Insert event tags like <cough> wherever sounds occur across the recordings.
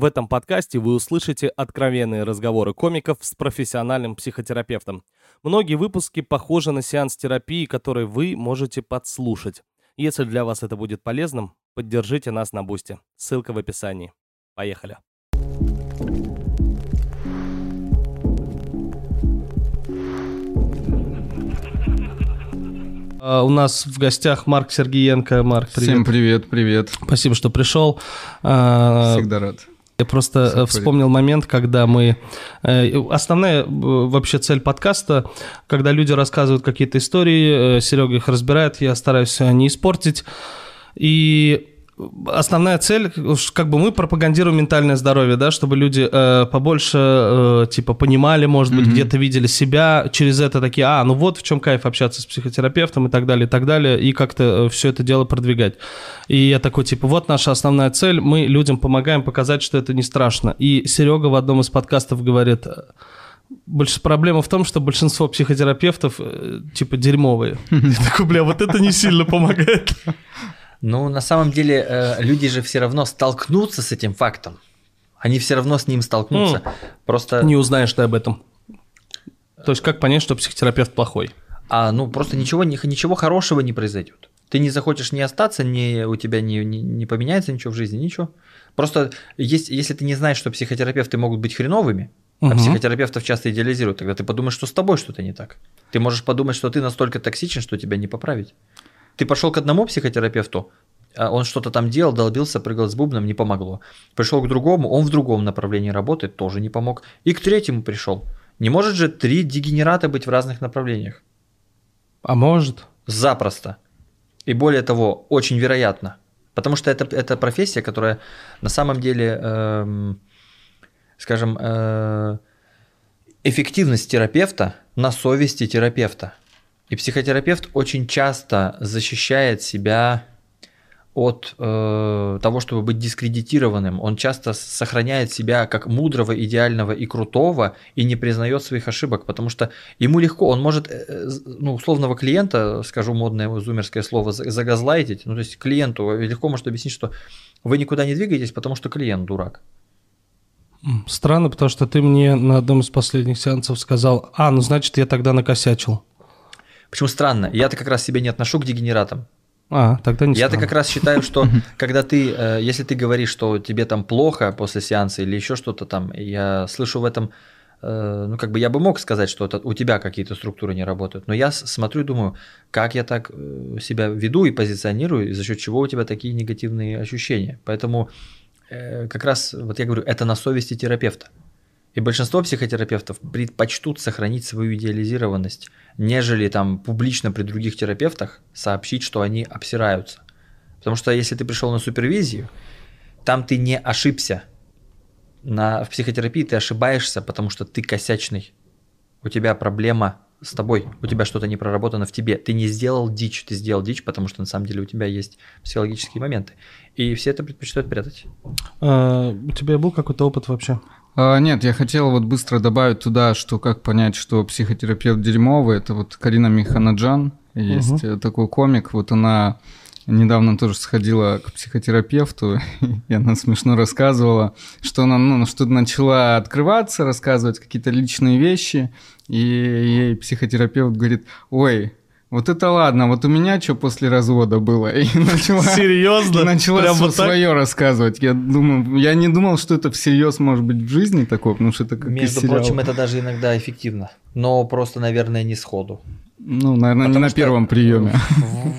В этом подкасте вы услышите откровенные разговоры комиков с профессиональным психотерапевтом. Многие выпуски похожи на сеанс терапии, который вы можете подслушать. Если для вас это будет полезным, поддержите нас на Бусте. Ссылка в описании. Поехали. А, у нас в гостях Марк Сергеенко. Марк, привет. Всем привет, привет. Спасибо, что пришел. А, Всегда рад. Я просто. Э, вспомнил момент, когда мы... Э, основная э, вообще цель подкаста, когда люди рассказывают какие-то истории, Серега их разбирает, я стараюсь не испортить. И основная цель, как бы мы пропагандируем ментальное здоровье, да, чтобы люди э, побольше, э, типа, понимали, может быть, mm-hmm. где-то видели себя, через это такие, а, ну вот в чем кайф общаться с психотерапевтом и так далее, и так далее, и как-то э, все это дело продвигать. И я такой, типа, вот наша основная цель, мы людям помогаем показать, что это не страшно. И Серега в одном из подкастов говорит, больше проблема в том, что большинство психотерапевтов, э, типа, дерьмовые. Я такой, бля, вот это не сильно помогает. Ну, на самом деле, э, люди же все равно столкнутся с этим фактом. Они все равно с ним столкнутся. Mm. Просто... Не узнаешь ты об этом. То есть как понять, что психотерапевт плохой? А, ну, просто ничего, ничего хорошего не произойдет. Ты не захочешь не остаться, не, у тебя не, не, не поменяется ничего в жизни, ничего. Просто есть, если ты не знаешь, что психотерапевты могут быть хреновыми, угу. а психотерапевтов часто идеализируют, тогда ты подумаешь, что с тобой что-то не так. Ты можешь подумать, что ты настолько токсичен, что тебя не поправить. Ты пошел к одному психотерапевту, а он что-то там делал, долбился, прыгал с бубном, не помогло. Пришел к другому, он в другом направлении работает, тоже не помог. И к третьему пришел. Не может же три дегенерата быть в разных направлениях? А может? Запросто. И более того, очень вероятно. Потому что это, это профессия, которая на самом деле, эм, скажем, э, эффективность терапевта на совести терапевта. И психотерапевт очень часто защищает себя от э, того, чтобы быть дискредитированным. Он часто сохраняет себя как мудрого, идеального и крутого и не признает своих ошибок, потому что ему легко, он может, э, э ну, условного клиента, скажу модное зумерское слово, загазлайтить, ну, то есть клиенту легко может объяснить, что вы никуда не двигаетесь, потому что клиент дурак. Странно, потому что ты мне на одном из последних сеансов сказал, а, ну, значит, я тогда накосячил. Почему странно? Я-то как раз себя не отношу к дегенератам. А, тогда не Я-то как раз считаю, что когда ты, э, если ты говоришь, что тебе там плохо после сеанса или еще что-то там, я слышу в этом, э, ну как бы я бы мог сказать, что это у тебя какие-то структуры не работают, но я смотрю и думаю, как я так э, себя веду и позиционирую, и за счет чего у тебя такие негативные ощущения. Поэтому как раз, вот я говорю, это на совести терапевта. И большинство психотерапевтов предпочтут сохранить свою идеализированность, нежели там публично при других терапевтах сообщить, что они обсираются. Потому что если ты пришел на супервизию, там ты не ошибся. На, в психотерапии ты ошибаешься, потому что ты косячный. У тебя проблема с тобой, у тебя что-то не проработано в тебе. Ты не сделал дичь, ты сделал дичь, потому что на самом деле у тебя есть психологические моменты. И все это предпочитают прятать. А, у тебя был какой-то опыт вообще? А, нет, я хотел вот быстро добавить туда, что как понять, что психотерапевт дерьмовый. Это вот Карина Миханаджан, есть угу. такой комик, вот она недавно тоже сходила к психотерапевту, <laughs> и она смешно рассказывала, что она ну, что начала открываться, рассказывать какие-то личные вещи, и ей психотерапевт говорит, ой, вот это ладно, вот у меня что после развода было. И <laughs> начала, Серьезно? Начала Прям вот свое так? рассказывать. Я думаю, я не думал, что это всерьез может быть в жизни такое, потому что это как Между прочим, это даже иногда эффективно. Но просто, наверное, не сходу. Ну, наверное, Потому не на первом приеме.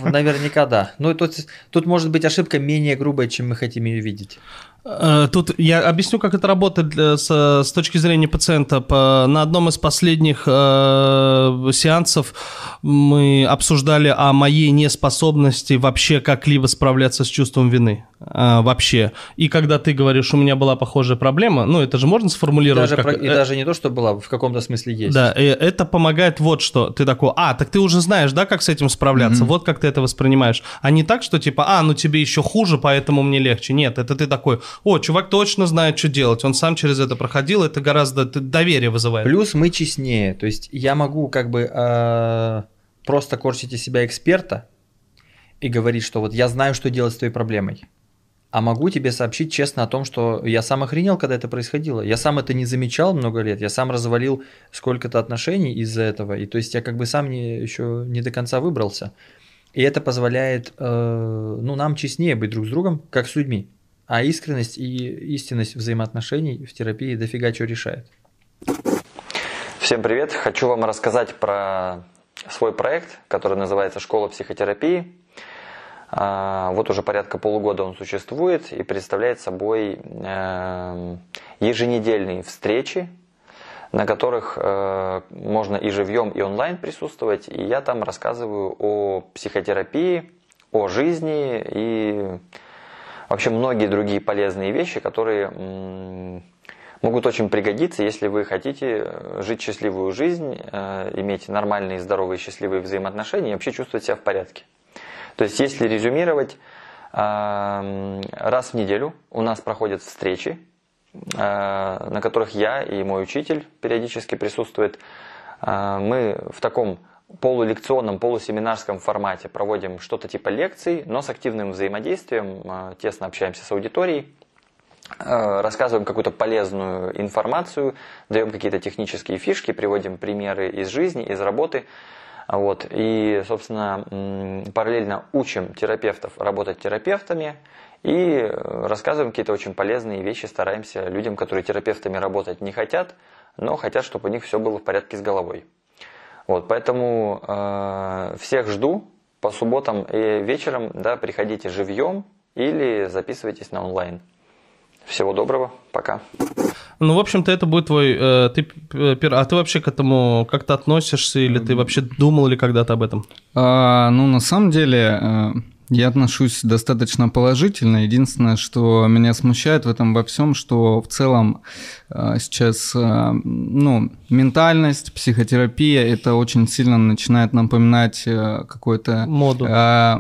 Наверняка да. Ну, тут, тут может быть ошибка менее грубая, чем мы хотим ее видеть. Э, тут я объясню, как это работает с, с точки зрения пациента. По, на одном из последних э, сеансов мы обсуждали о моей неспособности вообще как-либо справляться с чувством вины. Э, вообще. И когда ты говоришь, у меня была похожая проблема, ну это же можно сформулировать. И даже, как... и э, даже не то, что была, в каком-то смысле есть. Да, и это помогает вот что. Ты такой, а, так ты уже знаешь, да, как с этим справляться, mm-hmm. вот как ты это воспринимаешь. А не так, что типа, а, ну тебе еще хуже, поэтому мне легче. Нет, это ты такой, о, чувак точно знает, что делать, он сам через это проходил, это гораздо доверие вызывает. Плюс мы честнее, то есть я могу как бы э, просто корчить из себя эксперта и говорить, что вот я знаю, что делать с твоей проблемой. а могу тебе сообщить честно о том, что я сам охренел, когда это происходило. Я сам это не замечал много лет, я сам развалил сколько-то отношений из-за этого, и то есть я как бы сам не, еще не до конца выбрался. И это позволяет э, ну, нам честнее быть друг с другом, как с людьми. А искренность и истинность взаимоотношений в терапии дофига чего решает. Всем привет! Хочу вам рассказать про свой проект, который называется «Школа психотерапии». А, вот уже порядка полугода он существует и представляет собой эм, еженедельные встречи, на которых э, можно и живьем, и онлайн присутствовать. И я там рассказываю о психотерапии, о жизни и вообще многие другие полезные вещи, которые могут очень пригодиться, если вы хотите жить счастливую жизнь, э, иметь нормальные, здоровые, счастливые взаимоотношения и вообще чувствовать себя в порядке. То есть, если резюмировать, раз в неделю у нас проходят встречи, на которых я и мой учитель периодически присутствует. Мы в таком полулекционном, полусеминарском формате проводим что-то типа лекций, но с активным взаимодействием, а, тесно общаемся с аудиторией, рассказываем какую-то полезную информацию, даем какие-то технические фишки, приводим примеры из жизни, из работы – вот. И, собственно, параллельно учим терапевтов работать терапевтами и рассказываем какие-то очень полезные вещи, стараемся людям, которые терапевтами работать не хотят, но хотят, чтобы у них все было в порядке с головой. Вот, поэтому э, всех жду по субботам и вечером, да, приходите живьем или записывайтесь на онлайн. Всего доброго, пока. Ну, в общем-то, это будет твой... Э, ты, а ты вообще к этому как-то относишься или ты вообще думал ли когда-то об этом? А, ну, на самом деле, э, я отношусь достаточно положительно. Единственное, что меня смущает в этом во всем, что в целом э, сейчас, э, ну, ментальность, психотерапия, это очень сильно начинает напоминать э, какой-то... Моду.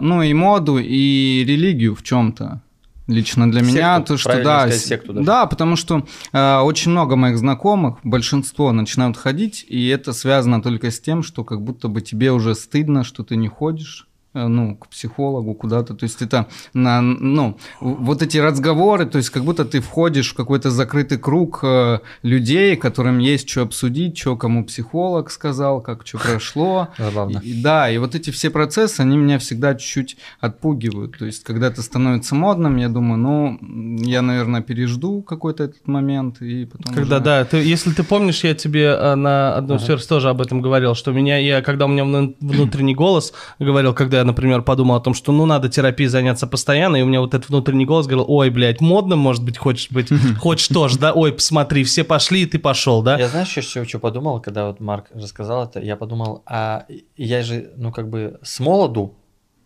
Ну, и моду, и религию в чем-то. Лично для секту, меня то, что да, секту даже. да, потому что э, очень много моих знакомых, большинство начинают ходить, и это связано только с тем, что как будто бы тебе уже стыдно, что ты не ходишь. Э, ну, к психологу куда-то. То есть это, на, ну, вот эти разговоры, то есть как будто ты входишь в какой-то закрытый круг э, людей, которым есть что обсудить, что кому психолог сказал, как что прошло. <laughs> Забавно. И, да, и вот эти все процессы, они меня всегда чуть-чуть отпугивают. То есть когда это становится модным, я думаю, ну, я, наверное, пережду какой-то этот момент и потом Когда, уже... да, ты, если ты помнишь, я тебе э, на одном ага. сервисе тоже об этом говорил, что меня, я, когда у меня внутренний голос говорил, когда я, например, подумал о том, что ну надо терапией заняться постоянно, и у меня вот этот внутренний голос говорил, ой, блядь, модно, может быть, хочешь быть, хоть что ж, да, ой, посмотри, все пошли, и ты пошел, да? Я знаешь, что, что подумал, когда вот Марк рассказал это, я подумал, а я же, ну, как бы с молоду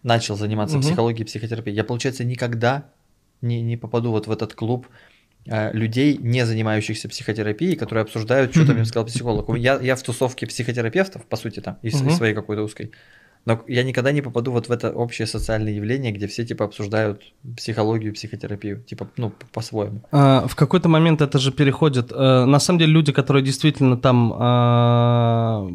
начал заниматься психологией психотерапией, я, получается, никогда не, не попаду вот в этот клуб э, людей, не занимающихся психотерапией, которые обсуждают, что там им сказал психолог. Я, я в тусовке психотерапевтов, по сути, там, из, из своей какой-то узкой. Но я никогда не попаду вот в это общее социальное явление, где все типа обсуждают психологию, психотерапию, типа, ну, по-своему. А, в какой-то момент это же переходит. А, на самом деле люди, которые действительно там а,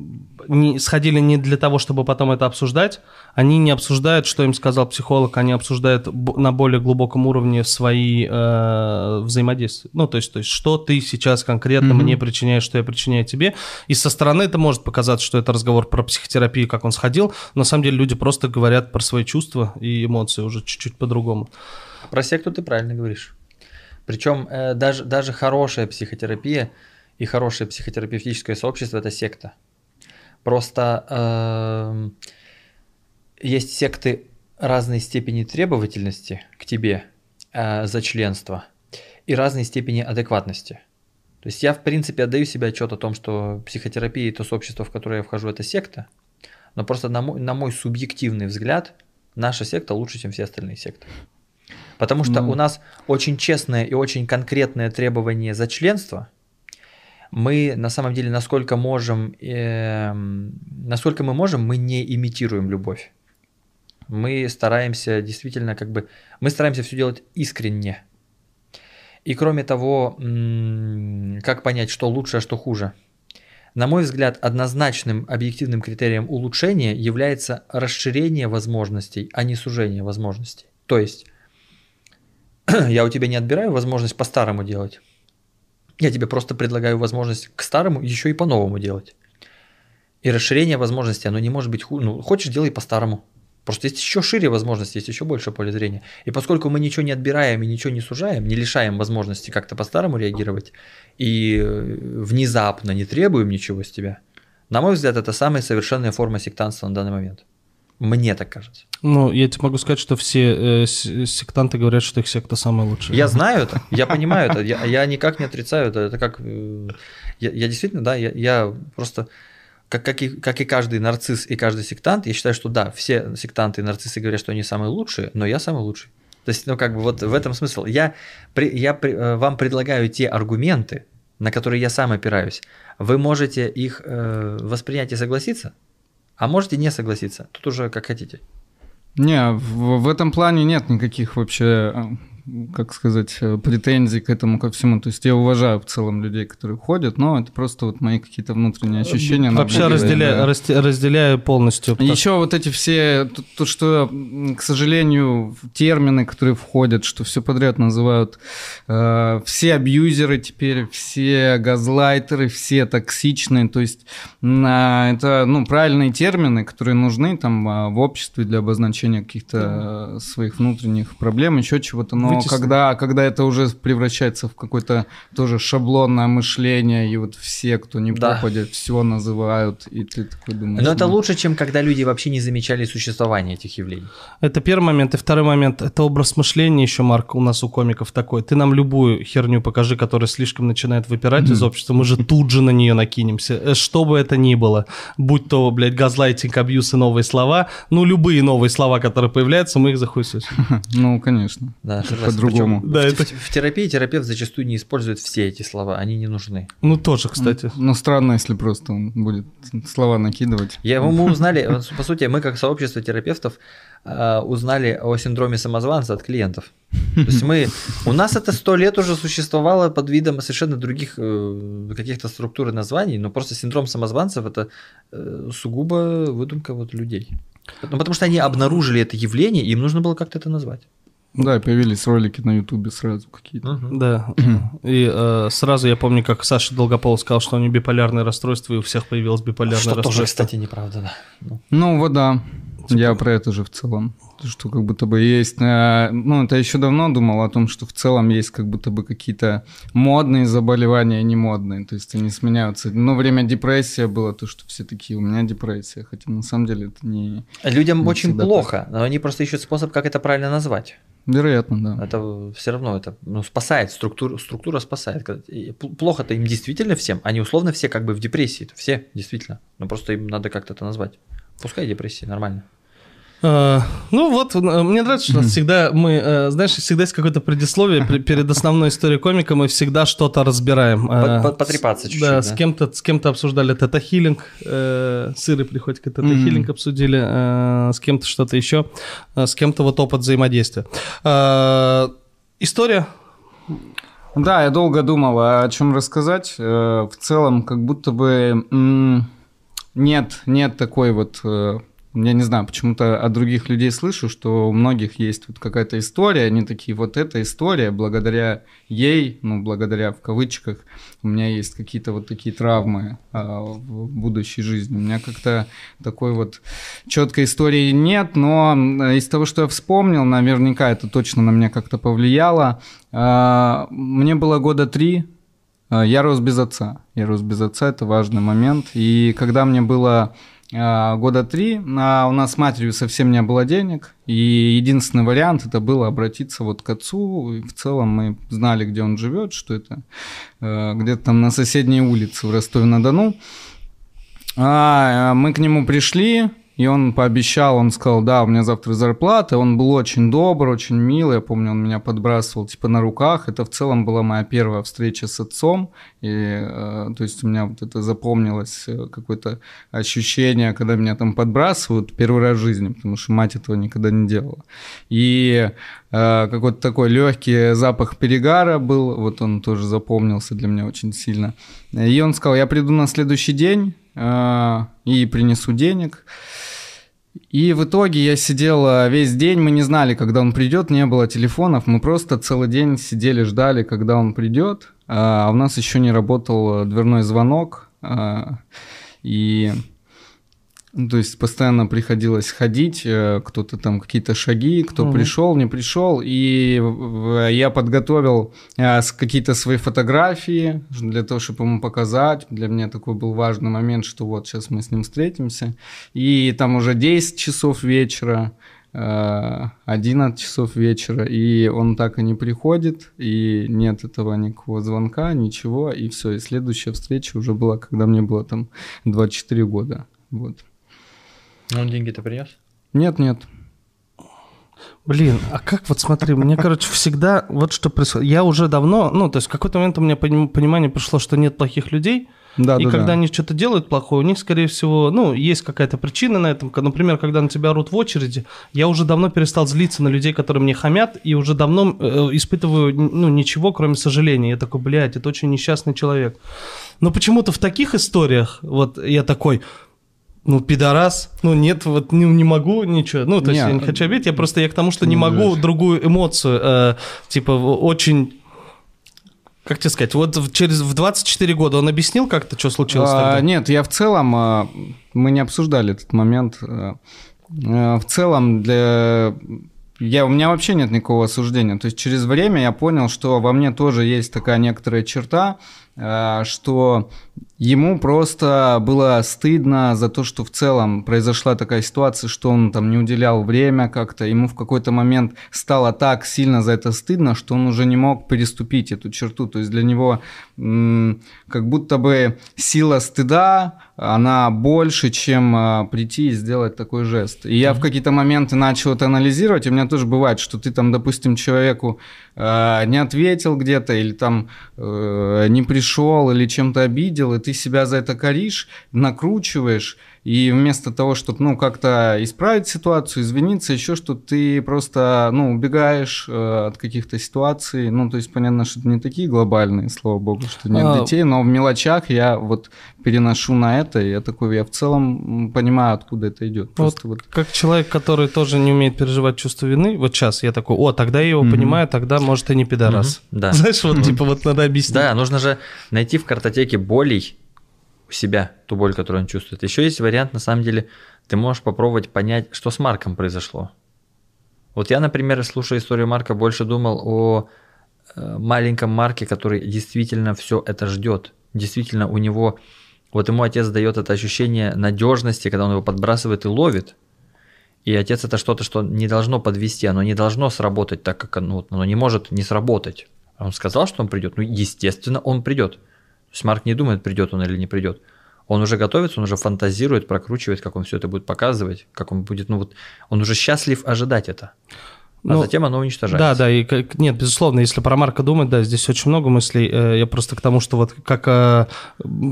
не, сходили не для того, чтобы потом это обсуждать, они не обсуждают, что им сказал психолог, они обсуждают на более глубоком уровне свои э, взаимодействия. Ну, то есть, то есть, что ты сейчас конкретно mm-hmm. мне причиняешь, что я причиняю тебе. И со стороны это может показаться, что это разговор про психотерапию, как он сходил. На самом деле люди просто говорят про свои чувства и эмоции уже чуть-чуть по-другому. Про секту ты правильно говоришь. Причем э, даже, даже хорошая психотерапия и хорошее психотерапевтическое сообщество – это секта. Просто э, есть секты разной степени требовательности к тебе э, за членство и разной степени адекватности. То есть я, в принципе, отдаю себе отчет о том, что психотерапия и то сообщество, в которое я вхожу, это секта. Но просто на мой, на мой субъективный взгляд, наша секта лучше, чем все остальные секты. Потому что ну... у нас очень честное и очень конкретное требование за членство – мы на самом деле, насколько можем, э, насколько мы можем, мы не имитируем любовь. Мы стараемся действительно как бы, мы стараемся все делать искренне. И кроме того, как понять, что лучше, а что хуже? На мой взгляд, однозначным объективным критерием улучшения является расширение возможностей, а не сужение возможностей. То есть <clears throat> я у тебя не отбираю возможность по-старому делать. Я тебе просто предлагаю возможность к старому еще и по-новому делать. И расширение возможностей, оно не может быть хуже. Ну, хочешь, делай по-старому. Просто есть еще шире возможности, есть еще больше поле зрения. И поскольку мы ничего не отбираем и ничего не сужаем, не лишаем возможности как-то по-старому реагировать и э, внезапно не требуем ничего с тебя, на мой взгляд, это самая совершенная форма сектанства на данный момент. Мне так кажется. Ну, я тебе могу сказать, что все э, сектанты говорят, что их секта самая лучшая. Я знаю это, я понимаю это, я, я никак не отрицаю это. Это как... Э, я, я действительно, да, я, я просто как, как, и, как и каждый нарцисс и каждый сектант, я считаю, что да, все сектанты и нарциссы говорят, что они самые лучшие, но я самый лучший. То есть, ну, как бы вот в этом смысл. Я, я э, вам предлагаю те аргументы, на которые я сам опираюсь. Вы можете их э, воспринять и согласиться, а можете не согласиться. Тут уже как хотите. Не, в, в этом плане нет никаких вообще э, как сказать, э, претензий к этому, ко всему. То есть я уважаю в целом людей, которые ходят, но это просто вот мои какие-то внутренние ощущения. Вообще разделяю, да. разделяю полностью. Еще вот эти все, то, то, что, к сожалению, термины, которые входят, что все подряд называют, э, все абьюзеры теперь, все газлайтеры, все токсичные, то есть э, это, ну, правильные термины, которые нужны там э, в обществе для обозначения каких-то э, своих внутренних проблем, еще чего-то, но но когда, когда это уже превращается в какое-то тоже шаблонное мышление, и вот все, кто не да. попадет, все называют, и ты такой думаешь... Но это ну... лучше, чем когда люди вообще не замечали существование этих явлений. Это первый момент. И второй момент, это образ мышления еще, Марк, у нас у комиков такой. Ты нам любую херню покажи, которая слишком начинает выпирать mm-hmm. из общества, мы же тут же на нее накинемся. Э, что бы это ни было. Будь то, блядь, газлайтинг, абьюз и новые слова, ну, любые новые слова, которые появляются, мы их захуесосим. <laughs> Ну, конечно. Да, по-другому. Да, это... В терапии терапевт зачастую не использует все эти слова, они не нужны. Ну, тоже, кстати. Ну, странно, если просто он будет слова накидывать. Я, мы <laughs> узнали, по сути, мы как сообщество терапевтов а, узнали о синдроме самозванца от клиентов. То есть мы, у нас это сто лет уже существовало под видом совершенно других э, каких-то структур и названий, но просто синдром самозванцев это э, сугубо выдумка вот людей. Ну, потому что они обнаружили это явление, и им нужно было как-то это назвать. Да, появились ролики на Ютубе сразу какие-то. Угу. Да. <clears throat> И э, сразу я помню, как Саша Долгопол сказал, что у него биполярное расстройство, и у всех появилось биполярное что расстройство. Что тоже, кстати, неправда, да. Ну, ну вот да. Типа... Я про это же в целом. Что как будто бы есть... Э, ну, это еще давно думал о том, что в целом есть как будто бы какие-то модные заболевания, не модные. То есть они сменяются. Ну, время депрессия было то, что все такие, у меня депрессия. Хотя на самом деле это не... Людям не очень плохо, так. но они просто ищут способ, как это правильно назвать. Вероятно, да. Это все равно это ну, спасает, структура, структура спасает. Плохо-то им действительно всем, они условно все как бы в депрессии, все действительно. Но просто им надо как-то это назвать. Пускай депрессия, нормально. А, ну вот, э, мне нравится, что всегда мы, э, знаешь, всегда есть какое-то предисловие перед основной историей комика, мы всегда что-то разбираем. А, потрепаться чуть-чуть. Да, с кем-то с кем-то обсуждали тета-хиллинг, э, сыры приходят, тета-хиллинг обсудили, с кем-то что-то еще, с кем-то вот опыт взаимодействия. А, история да, я долго думал, о чем рассказать. В целом, как будто бы нет, нет такой вот я не знаю, почему-то от других людей слышу, что у многих есть вот какая-то история, они такие, вот эта история, благодаря ей, ну, благодаря в кавычках, у меня есть какие-то вот такие травмы а, в будущей жизни. У меня как-то такой вот четкой истории нет, но из того, что я вспомнил, наверняка это точно на меня как-то повлияло. А, мне было года три, а, я рос без отца. Я рос без отца, это важный момент. И когда мне было года три. А у нас с матерью совсем не было денег, и единственный вариант это было обратиться вот к отцу. И в целом мы знали, где он живет, что это э, где-то там на соседней улице в Ростове-на-Дону. А, мы к нему пришли, и он пообещал, он сказал, да, у меня завтра зарплата. Он был очень добр, очень милый. Я помню, он меня подбрасывал типа на руках. Это в целом была моя первая встреча с отцом. И, э, то есть у меня вот это запомнилось э, какое-то ощущение, когда меня там подбрасывают первый раз в жизни, потому что мать этого никогда не делала. И э, какой-то такой легкий запах перегара был, вот он тоже запомнился для меня очень сильно. И он сказал, я приду на следующий день э, и принесу денег. И в итоге я сидел э, весь день, мы не знали, когда он придет, не было телефонов, мы просто целый день сидели, ждали, когда он придет. А у нас еще не работал дверной звонок, а, и то есть постоянно приходилось ходить, э, кто-то там какие-то шаги, кто угу. пришел, не пришел, и я подготовил э, какие-то свои фотографии для того, чтобы ему показать. Для меня такой был важный момент, что вот сейчас мы с ним встретимся, и там уже 10 часов вечера, 11 э, часов вечера, и он так и не приходит, и нет этого никакого звонка, ничего, и все. И следующая встреча уже была, когда мне было там 24 года. Вот. Ну, он деньги-то принес? Нет, нет. Блин, а как вот смотри, мне, короче, всегда вот что происходит. Я уже давно, ну, то есть в какой-то момент у меня понимание пришло, что нет плохих людей, да, и да, когда да. они что-то делают плохое, у них, скорее всего, ну, есть какая-то причина на этом. Например, когда на тебя орут в очереди, я уже давно перестал злиться на людей, которые мне хамят, и уже давно э, испытываю, ну, ничего, кроме сожаления. Я такой, блядь, это очень несчастный человек. Но почему-то в таких историях, вот я такой, ну, пидорас, ну, нет, вот не, не могу ничего, ну, то есть я не хочу обидеть, я просто, я к тому, что не могу другую эмоцию, э, типа, очень, как тебе сказать, вот через, в 24 года он объяснил как-то, что случилось а, тогда? Нет, я в целом, а, мы не обсуждали этот момент, а, в целом для я, у меня вообще нет никакого осуждения. То есть через время я понял, что во мне тоже есть такая некоторая черта, что Ему просто было стыдно за то, что в целом произошла такая ситуация, что он там не уделял время как-то. Ему в какой-то момент стало так сильно за это стыдно, что он уже не мог переступить эту черту. То есть для него как будто бы сила стыда, она больше, чем а, прийти и сделать такой жест. И я в какие-то моменты начал это анализировать, и у меня тоже бывает, что ты там, допустим, человеку э, не ответил где-то, или там э, не пришел, или чем-то обидел, и ты себя за это коришь, накручиваешь, и вместо того, чтобы, ну, как-то исправить ситуацию, извиниться, еще что ты просто, ну, убегаешь э, от каких-то ситуаций, ну, то есть понятно, что это не такие глобальные, слава богу, что нет а... детей, но в мелочах я вот переношу на это, и я такой, я в целом понимаю, откуда это идет. Просто вот, вот... Как человек, который тоже не умеет переживать чувство вины, вот сейчас я такой, о, тогда я его mm-hmm. понимаю, тогда, может, и не пидорас. Mm-hmm. Да. <laughs> Знаешь, вот, типа, вот надо объяснить. Да, нужно же найти в картотеке болей, у себя ту боль, которую он чувствует. Еще есть вариант, на самом деле, ты можешь попробовать понять, что с Марком произошло. Вот я, например, слушая историю Марка, больше думал о э, маленьком Марке, который действительно все это ждет. Действительно, у него, вот ему отец дает это ощущение надежности, когда он его подбрасывает и ловит. И отец это что-то, что не должно подвести, оно не должно сработать так, как оно, оно не может не сработать. Он сказал, что он придет, ну, естественно, он придет. То есть Марк не думает, придет он или не придет. Он уже готовится, он уже фантазирует, прокручивает, как он все это будет показывать, как он будет, ну вот, он уже счастлив ожидать это. А ну, затем оно уничтожается. Да, да, и как, нет, безусловно, если про Марка думать, да, здесь очень много мыслей. Э, я просто к тому, что вот как, э,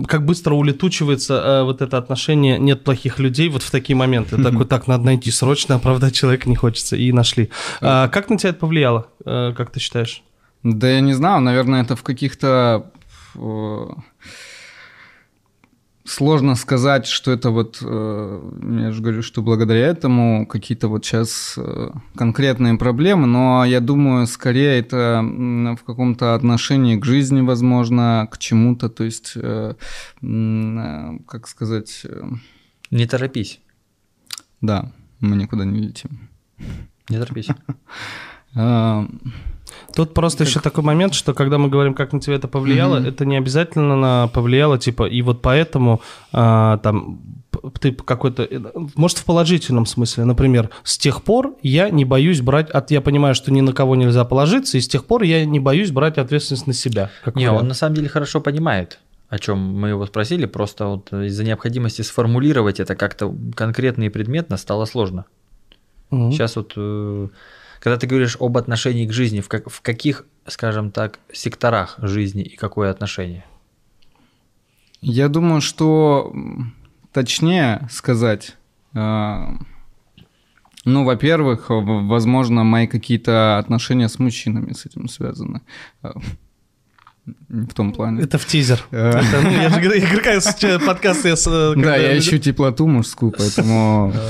как быстро улетучивается э, вот это отношение «нет плохих людей» вот в такие моменты. <laughs> Такой, так, надо найти срочно, оправдать человека не хочется, и нашли. А как на тебя это повлияло, как ты считаешь? Да я не знаю, наверное, это в каких-то сложно сказать, что это вот, э, я же говорю, что благодаря этому какие-то вот сейчас э, конкретные проблемы, но я думаю, скорее это в каком-то отношении к жизни, возможно, к чему-то, то есть, как сказать... Не торопись. Да, мы никуда не летим. Не торопись. <laughs> Тут просто как... еще такой момент, что когда мы говорим, как на тебя это повлияло, mm-hmm. это не обязательно на повлияло, типа, и вот поэтому а, там ты какой-то, э, может, в положительном смысле, например, с тех пор я не боюсь брать, от, я понимаю, что ни на кого нельзя положиться, и с тех пор я не боюсь брать ответственность на себя. Не, вариант. он на самом деле хорошо понимает, о чем мы его спросили, просто вот из-за необходимости сформулировать это как-то конкретно и предметно стало сложно. Угу. Сейчас вот э, когда ты говоришь об отношении к жизни, в, как, в каких, скажем так, секторах жизни и какое отношение? Я думаю, что точнее сказать, э, ну, во-первых, возможно, мои какие-то отношения с мужчинами с этим связаны. В том плане. Это в тизер. <laughs> Э. Это, ну, я же говорю, подкаст я... Да, я ищу теплоту мужскую, поэтому... <laughs>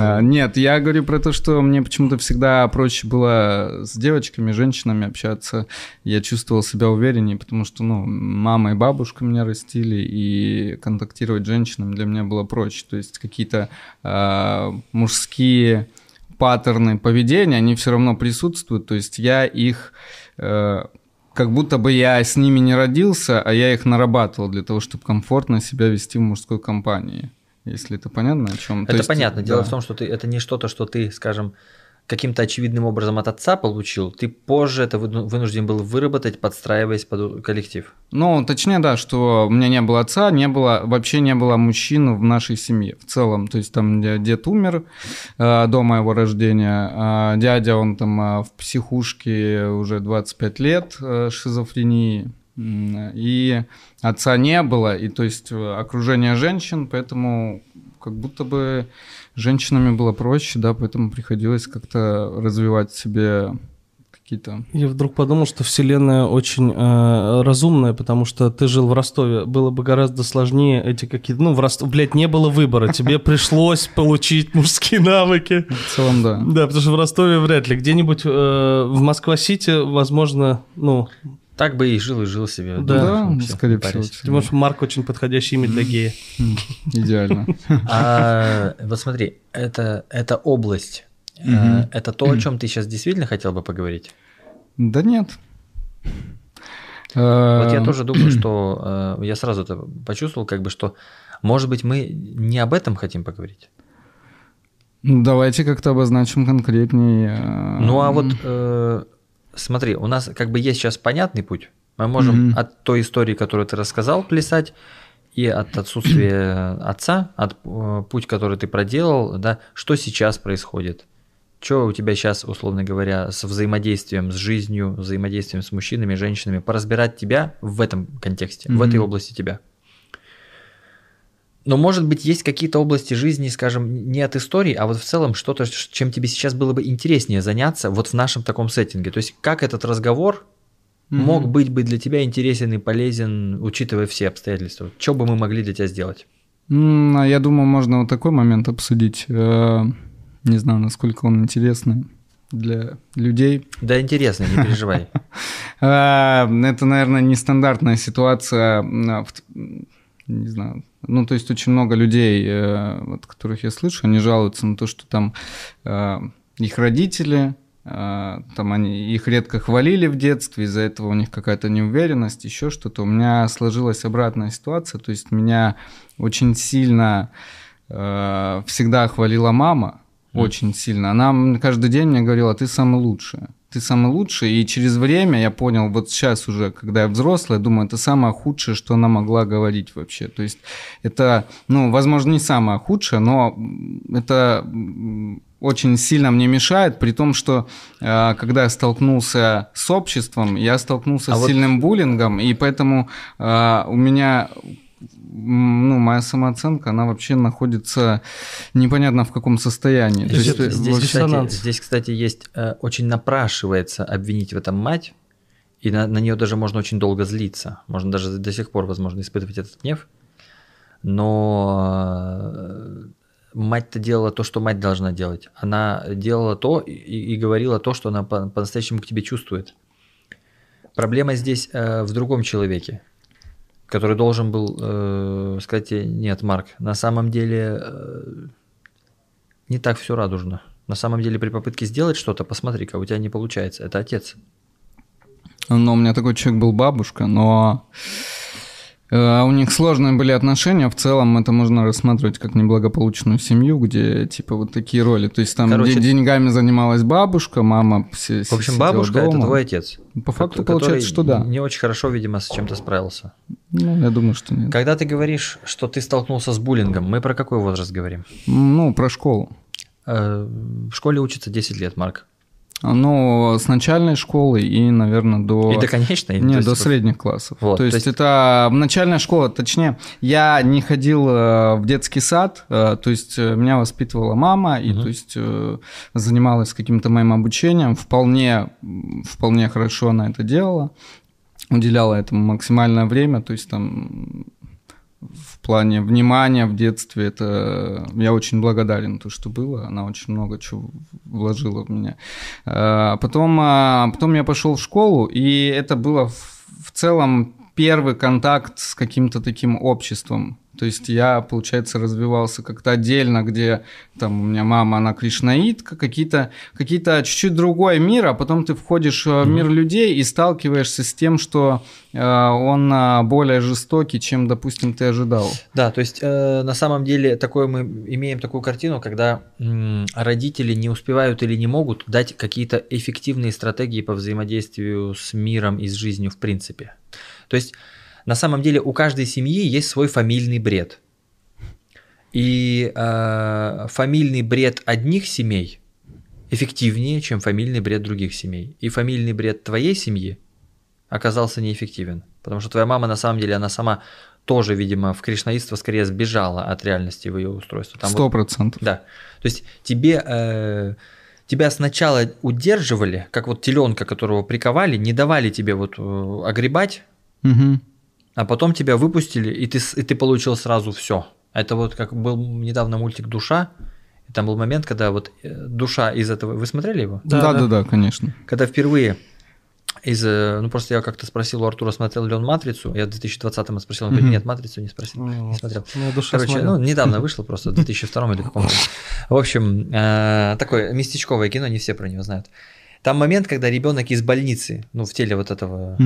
Э. Нет, я говорю про то, что мне почему-то всегда проще было с девочками, женщинами общаться. Я чувствовал себя увереннее, потому что, ну, мама и бабушка меня растили, и контактировать с женщинами для меня было проще. То есть какие-то э, мужские паттерны поведения, они все равно присутствуют. То есть я их э, как будто бы я с ними не родился, а я их нарабатывал для того, чтобы комфортно себя вести в мужской компании. Если это понятно, о чем? Это есть, понятно. Дело да. в том, что ты, это не что-то, что ты, скажем, каким-то очевидным образом от отца получил, ты позже это вынужден был выработать, подстраиваясь под коллектив. Ну, точнее, да, что у меня не было отца, не было, вообще не было мужчин в нашей семье в целом. То есть там дед умер э, до моего рождения, а дядя, он там э, в психушке уже 25 лет э, шизофрении, и отца не было, и то есть э, окружение женщин, поэтому как будто бы женщинами было проще, да, поэтому приходилось как-то развивать себе какие-то... Я вдруг подумал, что Вселенная очень э, разумная, потому что ты жил в Ростове. Было бы гораздо сложнее эти какие-то... Ну, в Ростове, блядь, не было выбора. Тебе <laughs> пришлось получить мужские навыки. В целом, да. Да, потому что в Ростове вряд ли. Где-нибудь э, в Москва-Сити, возможно, ну, так бы и жил, и жил себе. Да, да скорее всего. Потому что Марк очень подходящий имя для гея. Идеально. А, вот смотри, это, это область. Э, это то, о чем ты сейчас действительно хотел бы поговорить? Да нет. Вот я тоже думаю, что э, я сразу это почувствовал, как бы, что, может быть, мы не об этом хотим поговорить. Давайте как-то обозначим конкретнее. Э, ну а вот смотри, у нас как бы есть сейчас понятный путь. Мы можем mm-hmm. от той истории, которую ты рассказал, плясать, и от отсутствия <clears throat> отца, от э, путь, который ты проделал, да, что сейчас происходит. Что у тебя сейчас, условно говоря, с взаимодействием с жизнью, взаимодействием с мужчинами, женщинами, поразбирать тебя в этом контексте, mm-hmm. в этой области тебя. Но, может быть, есть какие-то области жизни, скажем, не от истории, а вот в целом что-то, чем тебе сейчас было бы интереснее заняться вот в нашем таком сеттинге. То есть, как этот разговор mm-hmm. мог быть бы для тебя интересен и полезен, учитывая все обстоятельства? Что бы мы могли для тебя сделать? Mm, я думаю, можно вот такой момент обсудить. Э, не знаю, насколько он интересный для людей. Да, интересно, не переживай. <laughs> Э, это, наверное, нестандартная ситуация, не знаю, ну, то есть очень много людей, э, вот, которых я слышу, они жалуются на то, что там э, их родители, э, там они их редко хвалили в детстве, из-за этого у них какая-то неуверенность, еще что-то. У меня сложилась обратная ситуация, то есть меня очень сильно всегда хвалила мама, очень сильно. Она каждый день мне говорила, ты самый лучший ты самый лучший. И через время я понял, вот сейчас уже, когда я взрослый, я думаю, это самое худшее, что она могла говорить вообще. То есть это, ну, возможно, не самое худшее, но это очень сильно мне мешает, при том, что э, когда я столкнулся с обществом, я столкнулся а с вот... сильным буллингом, и поэтому э, у меня ну, моя самооценка, она вообще находится непонятно в каком состоянии. Здесь, есть, здесь, кстати, здесь, кстати, есть э, очень напрашивается обвинить в этом мать, и на, на нее даже можно очень долго злиться. Можно даже до сих пор, возможно, испытывать этот гнев. Но э, мать-то делала то, что мать должна делать. Она делала то и, и говорила то, что она по- по-настоящему к тебе чувствует. Проблема здесь э, в другом человеке который должен был э, сказать нет, Марк, на самом деле э, не так все радужно. На самом деле при попытке сделать что-то, посмотри-ка, у тебя не получается. Это отец. Ну, у меня такой человек был бабушка, но Э, у них сложные были отношения, в целом это можно рассматривать как неблагополучную семью, где типа вот такие роли. То есть там Короче, деньгами занималась бабушка, мама все В общем, бабушка дома. это твой отец. По факту получается, что да. Не очень хорошо, видимо, с чем-то справился. Ну, я думаю, что нет. Когда ты говоришь, что ты столкнулся с буллингом, мы про какой возраст говорим? Ну, про школу. Э, в школе учится 10 лет, Марк. Ну, с начальной школы и, наверное, до... И до конечной? Нет, до средних классов. Вот, то, есть, то есть это начальная школа, точнее, я не ходил э, в детский сад, э, то есть меня воспитывала мама, и угу. то есть занималась каким-то моим обучением, вполне, вполне хорошо она это делала. Уделяла этому максимальное время, то есть там в плане внимания в детстве, это я очень благодарен то, что было, она очень много чего вложила в меня. А потом, а, потом я пошел в школу, и это было в, в целом первый контакт с каким-то таким обществом, то есть я, получается, развивался как-то отдельно, где там у меня мама, она кришнаитка, какие-то какие чуть-чуть другой мир, а потом ты входишь в мир людей и сталкиваешься с тем, что э, он э, более жестокий, чем, допустим, ты ожидал. Да, то есть э, на самом деле такое мы имеем такую картину, когда м, родители не успевают или не могут дать какие-то эффективные стратегии по взаимодействию с миром и с жизнью в принципе. То есть на самом деле у каждой семьи есть свой фамильный бред. И э, фамильный бред одних семей эффективнее, чем фамильный бред других семей. И фамильный бред твоей семьи оказался неэффективен. Потому что твоя мама, на самом деле, она сама тоже, видимо, в кришнаитство скорее сбежала от реальности в ее устройстве. Сто процентов. Вот, да. То есть тебе, э, тебя сначала удерживали, как вот теленка, которого приковали, не давали тебе вот э, огребать, угу а потом тебя выпустили, и ты, и ты получил сразу все. Это вот как был недавно мультик «Душа», и там был момент, когда вот э, душа из этого... Вы смотрели его? Да, да, да, да конечно. Когда впервые из... Э, ну, просто я как-то спросил у Артура, смотрел ли он «Матрицу», я в 2020-м спросил, он говорит, нет, «Матрицу» не спросил, ну, не смотрел. Ну, душа Короче, смотрел. ну, недавно <laughs> вышло просто, в 2002 или каком-то. В общем, э, такое местечковое кино, не все про него знают. Там момент, когда ребенок из больницы, ну, в теле вот этого,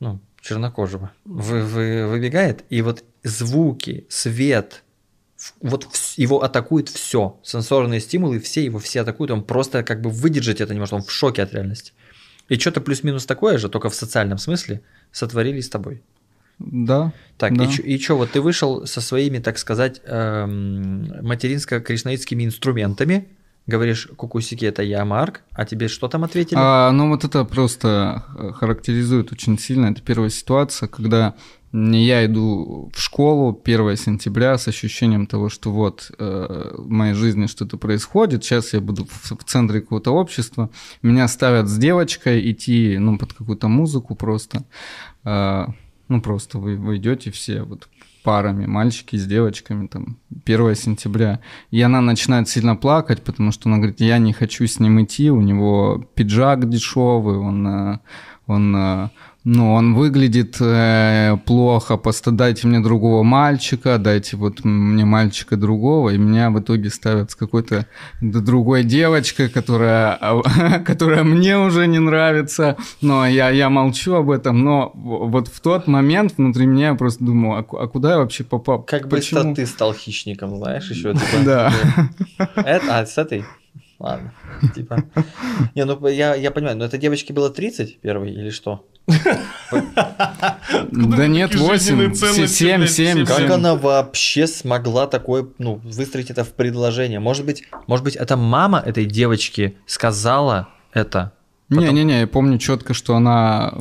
ну, чернокожего вы, вы, выбегает, и вот звуки, свет, вот его атакует все, сенсорные стимулы, все его все атакуют, он просто как бы выдержать это не может, он в шоке от реальности. И что-то плюс-минус такое же, только в социальном смысле, сотворили с тобой. Да. Так, да. и, что, вот ты вышел со своими, так сказать, эм, материнско-кришнаитскими инструментами, говоришь, кукусики это я, Марк, а тебе что там ответили? А, ну вот это просто э, характеризует очень сильно. Это первая ситуация, когда я иду в школу 1 сентября с ощущением того, что вот э, в моей жизни что-то происходит, сейчас я буду в, центре какого-то общества, меня ставят с девочкой идти ну, под какую-то музыку просто. Э, ну, просто вы, вы идете все вот парами, мальчики с девочками, там, 1 сентября. И она начинает сильно плакать, потому что она говорит, я не хочу с ним идти, у него пиджак дешевый, он, э, он э, ну, он выглядит э, плохо, просто дайте мне другого мальчика, дайте вот мне мальчика другого, и меня в итоге ставят с какой-то другой девочкой, которая, <laughs> которая мне уже не нравится, но я, я молчу об этом, но вот в тот момент внутри меня я просто думал, а, а куда я вообще попал? Как Почему? бы ты стал хищником, знаешь, еще? <laughs> Типа, да. Это, а, с этой? Ладно, типа. Не, ну я, я понимаю, но этой девочке было 30 первый или что? Да нет, 8, 7, 7. Как она вообще смогла такое, ну, выстроить это в предложение? Может быть, может быть, это мама этой девочки сказала это, не-не-не, я помню четко, что она...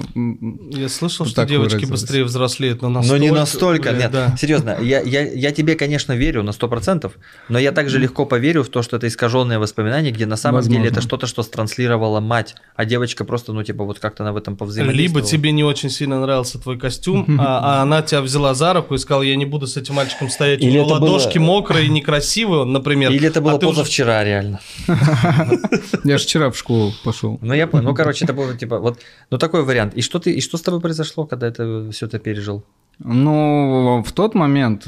Я слышал, что девочки быстрее взрослеют, но настолько... Но не настолько, нет, да. серьезно, я, я, я тебе, конечно, верю на 100%, но я также легко поверю в то, что это искаженное воспоминание, где на самом Возможно. деле это что-то, что транслировала мать, а девочка просто, ну, типа, вот как-то она в этом повзаимодействовала. Либо тебе не очень сильно нравился твой костюм, а, а она тебя взяла за руку и сказала, я не буду с этим мальчиком стоять, Или у него ладошки было... мокрые и некрасивые, например. Или это было а позавчера, уже... реально. <laughs> Я же вчера в школу пошел. Ну, я понял. Ну, короче, это было типа вот, ну такой вариант. И что ты, и что с тобой произошло, когда это все это пережил? Ну, в тот момент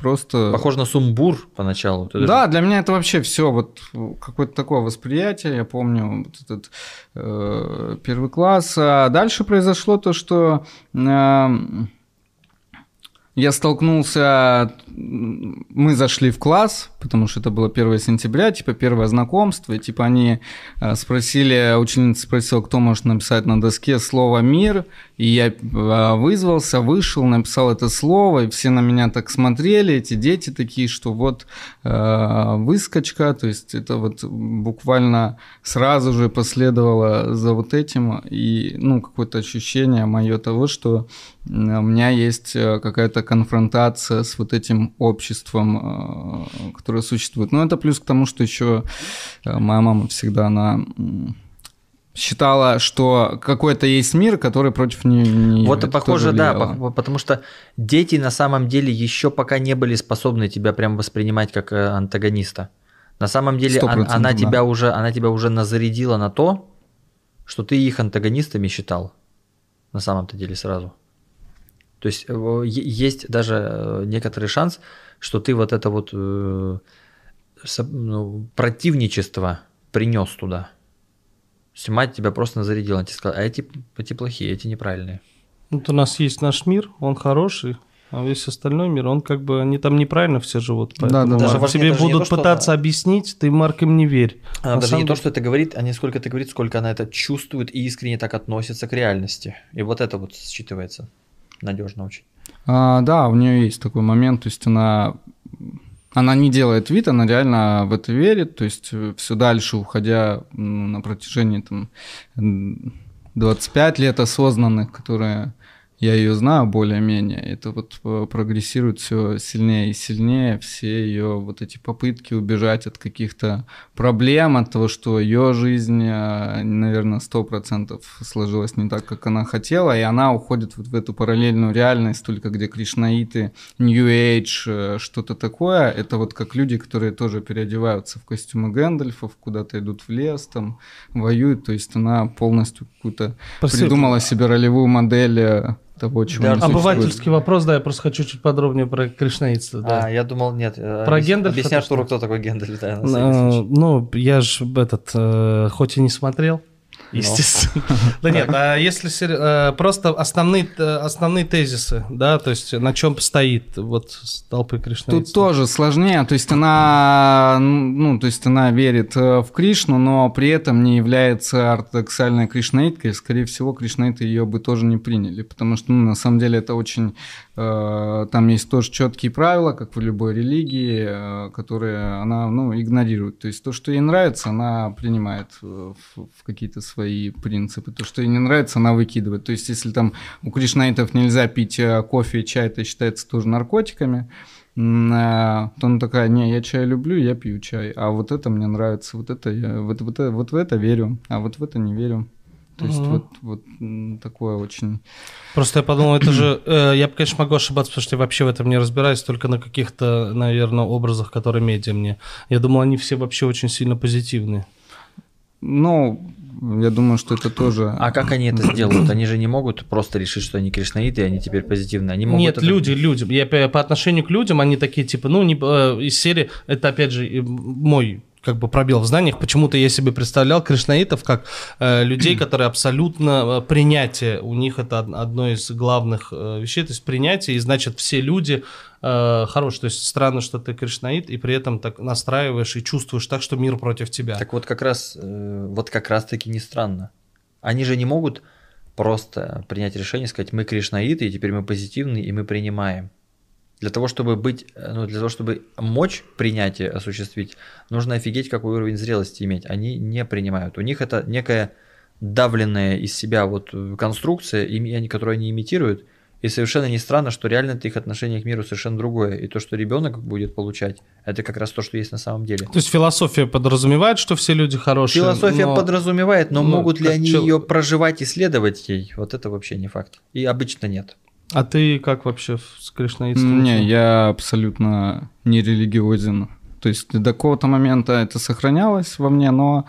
просто... Похоже на сумбур поначалу. да, даже... для меня это вообще все вот какое-то такое восприятие. Я помню вот этот э, первый класс. А дальше произошло то, что э, я столкнулся, мы зашли в класс, потому что это было 1 сентября, типа первое знакомство, и типа они э, спросили, ученица спросила, кто может написать на доске слово «мир», и я э, вызвался, вышел, написал это слово, и все на меня так смотрели, эти дети такие, что вот э, выскочка, то есть это вот буквально сразу же последовало за вот этим, и ну какое-то ощущение мое того, что у меня есть какая-то конфронтация с вот этим обществом, э, которое существует. Но это плюс к тому, что еще э, моя мама всегда, она считала, что какой-то есть мир, который против нее. Вот и похоже, да, потому что дети на самом деле еще пока не были способны тебя прям воспринимать как э, антагониста. На самом деле она, она да. тебя уже, она тебя уже назарядила на то, что ты их антагонистами считал. На самом-то деле сразу. То есть э, есть даже э, некоторый шанс, что ты вот это вот э, ну, противничество принес туда. Мать тебя просто зарядила, тебе сказала, а эти, эти плохие, эти неправильные. Вот у нас есть наш мир, он хороший, а весь остальной мир, он как бы, они там неправильно все живут. Да, да, даже да. Тебе будут то, пытаться что... объяснить, ты Марк им не верь. Она даже не деле... то, что это говорит, а не сколько это говорит, сколько она это чувствует и искренне так относится к реальности. И вот это вот считывается надежно очень. А, да, у нее есть такой момент, то есть она она не делает вид, она реально в это верит, то есть э, все дальше уходя на протяжении там 25 лет осознанных, которые я ее знаю более-менее, это вот э, прогрессирует все сильнее и сильнее, все ее вот эти попытки убежать от каких-то проблем, от того, что ее жизнь, э, наверное, сто процентов сложилась не так, как она хотела, и она уходит вот в эту параллельную реальность, только где кришнаиты, New Age, э, что-то такое, это вот как люди, которые тоже переодеваются в костюмы Гэндальфов, куда-то идут в лес, там воюют, то есть она полностью какую-то придумала себе ролевую модель того, чего да, Обывательский вопрос, да, я просто хочу чуть подробнее про кришнаитство. Да. А, я думал, нет. Э, про Гендальф. Объясни Артуру, кто такой Гендальф. Да, а, ну, я же этот, э, хоть и не смотрел, естественно. <laughs> Да нет, а если э, просто основные, основные тезисы, да, то есть на чем стоит вот толпы Кришны? Тут тоже сложнее, то есть она, ну, то есть она верит э, в Кришну, но при этом не является ортодоксальной кришнаиткой, скорее всего, кришнаиты ее бы тоже не приняли, потому что, ну, на самом деле это очень Э, там есть тоже четкие правила, как в любой религии, э, которые она ну, игнорирует. То есть то, что ей нравится, она принимает в, в какие-то свои принципы. То, что ей не нравится, она выкидывает. То есть если там у кришнаитов нельзя пить э, кофе и чай, это считается тоже наркотиками, то она такая, не, я чай люблю, я пью чай, а вот это мне нравится, вот это я, вот, вот, вот в это верю, а вот в это не верю. То есть угу. вот, вот такое очень... Просто я подумал, это же... Э, я, конечно, могу ошибаться, потому что я вообще в этом не разбираюсь, только на каких-то, наверное, образах, которые медиа мне. Я думал, они все вообще очень сильно позитивные. Ну, я думаю, что это тоже... А как они это сделают? Они же не могут просто решить, что они кришнаиты, и они теперь позитивные. Они могут Нет, это... люди, люди. Я по отношению к людям, они такие, типа, ну, не, э, из серии... Это, опять же, мой как бы пробел в знаниях. Почему-то я себе представлял кришнаитов как э, людей, <clears throat> которые абсолютно э, принятие. У них это одно из главных э, вещей, то есть принятие, и значит все люди э, хорошие. То есть странно, что ты кришнаит, и при этом так настраиваешь и чувствуешь так, что мир против тебя. Так вот как раз, э, вот как раз таки не странно. Они же не могут просто принять решение, сказать, мы кришнаиты, и теперь мы позитивные, и мы принимаем. Для того, чтобы быть, э, ну, для того, чтобы мочь принятие осуществить, нужно офигеть, какой уровень зрелости иметь. Они не принимают. У них это некая давленная из себя вот э, конструкция, которую они имитируют. И совершенно не странно, что реально их отношение к миру совершенно другое. И то, что ребенок будет получать, это как раз то, что есть на самом деле. То есть философия подразумевает, что все люди хорошие. Философия но... подразумевает, но, но могут ли они чел... ее проживать и следовать ей, вот это вообще не факт. И обычно нет. А ты как вообще с кришнаитством? Не, я абсолютно не религиозен. То есть до какого-то момента это сохранялось во мне, но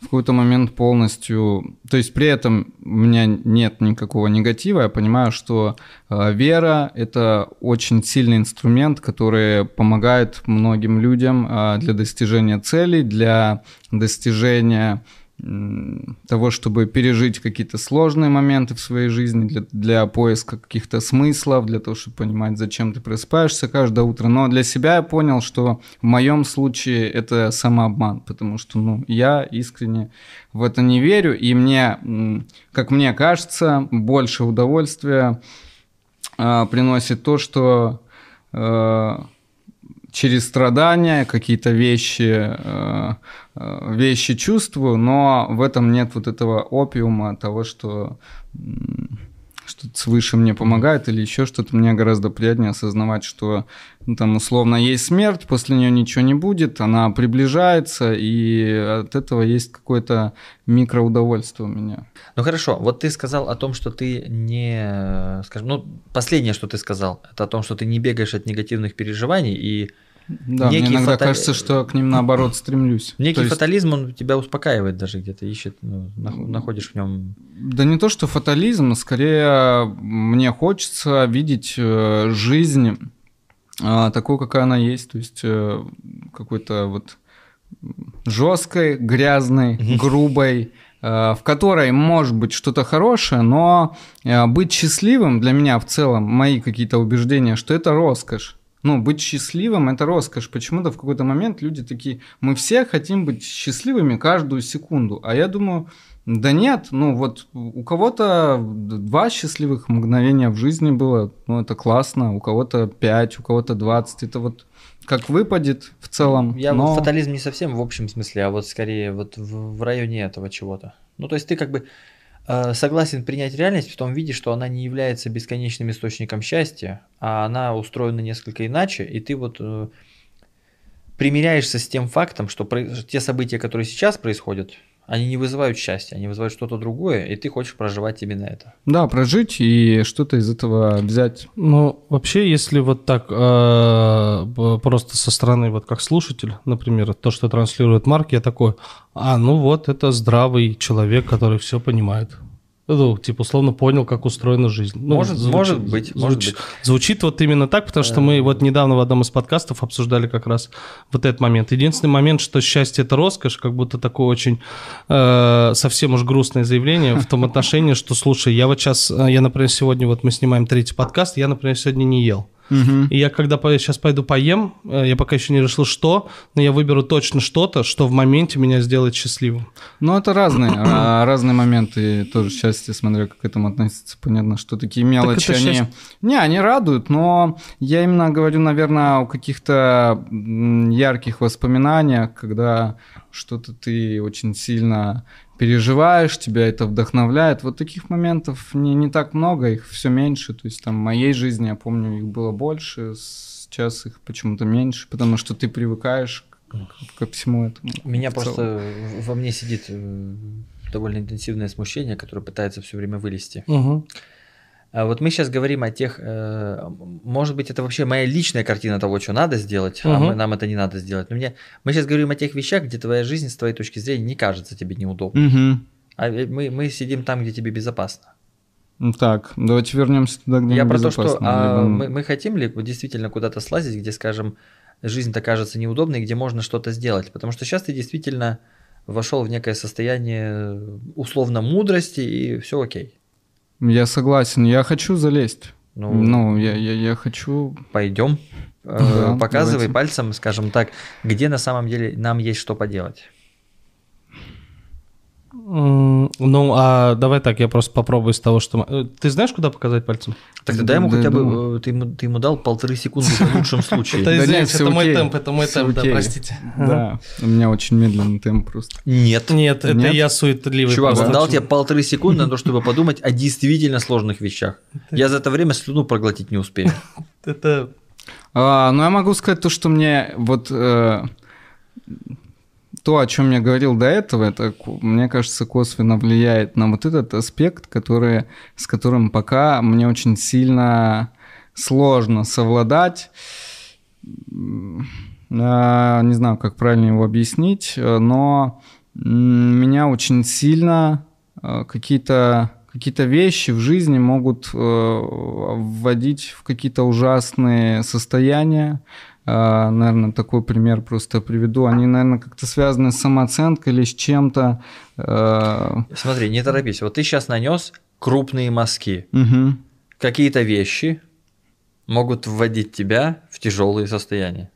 в какой-то момент полностью... То есть при этом у меня нет никакого негатива. Я понимаю, что э, вера — это очень сильный инструмент, который помогает многим людям э, для достижения целей, для достижения того, чтобы пережить какие-то сложные моменты в своей жизни, для, для поиска каких-то смыслов, для того, чтобы понимать, зачем ты просыпаешься каждое утро. Но для себя я понял, что в моем случае это самообман, потому что ну, я искренне в это не верю, и мне, как мне кажется, больше удовольствия э, приносит то, что э, через страдания какие-то вещи, э, э, вещи чувствую, но в этом нет вот этого опиума того, что что-то свыше мне помогает или еще что-то, мне гораздо приятнее осознавать, что ну, там условно есть смерть, после нее ничего не будет, она приближается, и от этого есть какое-то микроудовольствие у меня. Ну хорошо, вот ты сказал о том, что ты не, скажем, ну последнее, что ты сказал, это о том, что ты не бегаешь от негативных переживаний и да, некий мне иногда фата... кажется, что к ним наоборот стремлюсь. Некий есть... фатализм, он тебя успокаивает даже где-то, ищет, ну, находишь в нем. Да не то, что фатализм, скорее мне хочется видеть э, жизнь а, такой, какая она есть, то есть э, какой-то вот жесткой, грязной, грубой, э, в которой может быть что-то хорошее, но быть счастливым для меня в целом, мои какие-то убеждения, что это роскошь. Ну, быть счастливым – это роскошь. Почему-то в какой-то момент люди такие, мы все хотим быть счастливыми каждую секунду. А я думаю, да нет, ну вот у кого-то два счастливых мгновения в жизни было, ну это классно, у кого-то пять, у кого-то двадцать, это вот как выпадет в целом. Я но... фатализм не совсем в общем смысле, а вот скорее вот в, районе этого чего-то. Ну то есть ты как бы согласен принять реальность в том виде, что она не является бесконечным источником счастья, а она устроена несколько иначе, и ты вот э, примиряешься с тем фактом, что те события, которые сейчас происходят, они не вызывают счастья, они вызывают что-то другое, и ты хочешь проживать именно это. Да, прожить и что-то из этого взять. Ну, вообще, если вот так э, просто со стороны, вот как слушатель, например, то, что транслирует Марк, я такой, а, ну вот, это здравый человек, который все понимает ну, типа, условно понял, как устроена жизнь. Ну, может, звучит, может быть, может быть. Звучит вот именно так, потому что мы вот недавно в одном из подкастов обсуждали как раз вот этот момент. Единственный момент, что счастье – это роскошь, как будто такое очень э, совсем уж грустное заявление в том <laughs> отношении, что, слушай, я вот сейчас, э, я, например, сегодня, вот мы снимаем третий подкаст, я, например, сегодня не ел. Угу. И я когда сейчас пойду поем, э, я пока еще не решил, что, но я выберу точно что-то, что в моменте меня сделает счастливым. Ну, это разные, а, разные моменты тоже счастья, смотря как к этому относиться. Понятно, что такие мелочи, они... Счастье. Не, они радуют, но я именно говорю, наверное, о каких-то ярких воспоминаниях, когда что-то ты очень сильно переживаешь, тебя это вдохновляет. Вот таких моментов не, не так много, их все меньше. То есть там в моей жизни, я помню, их было больше, сейчас их почему-то меньше, потому что ты привыкаешь ко, ко всему этому. У меня просто во мне сидит э, довольно интенсивное смущение, которое пытается все время вылезти. Угу. А вот мы сейчас говорим о тех, э, может быть, это вообще моя личная картина того, что надо сделать, угу. а мы, нам это не надо сделать. Но мне, мы сейчас говорим о тех вещах, где твоя жизнь с твоей точки зрения не кажется тебе неудобной. Угу. А мы, мы сидим там, где тебе безопасно. Так, давайте вернемся туда, где Я про то, что а, мы, мы хотим ли действительно куда-то слазить, где, скажем, жизнь-то кажется неудобной, где можно что-то сделать. Потому что сейчас ты действительно вошел в некое состояние условно мудрости, и все окей. Я согласен, я хочу залезть. Ну, ну я, я, я хочу... Пойдем. Да, Показывай давайте. пальцем, скажем так, где на самом деле нам есть что поделать. Ну, а давай так, я просто попробую с того, что... Э, ты знаешь, куда показать пальцем? Так дай ему хотя бы... Э, ты ему, ты ему дал полторы секунды в лучшем случае. <laughs> Это, извините, это мой темп, это мой темп, да, простите. Да, у меня очень медленный темп просто. Нет. Нет, это я суетливый. Чувак, он дал тебе полторы секунды на то, чтобы подумать о действительно сложных вещах. Я за это время слюну проглотить не успею. <laughs> Это... А, ну, я могу сказать то, что мне вот э, то, о чем я говорил до этого, это, мне кажется, косвенно влияет на вот этот аспект, который, с которым пока мне очень сильно сложно совладать. Не знаю, как правильно его объяснить, но меня очень сильно э, какие-то какие-то вещи в жизни могут э, вводить в какие-то ужасные состояния, наверное, такой пример просто приведу. Они, наверное, как-то связаны с самооценкой или с чем-то. А. Смотри, не торопись. Вот ты сейчас нанес крупные мазки. Угу. Какие-то вещи могут вводить тебя в тяжелые состояния.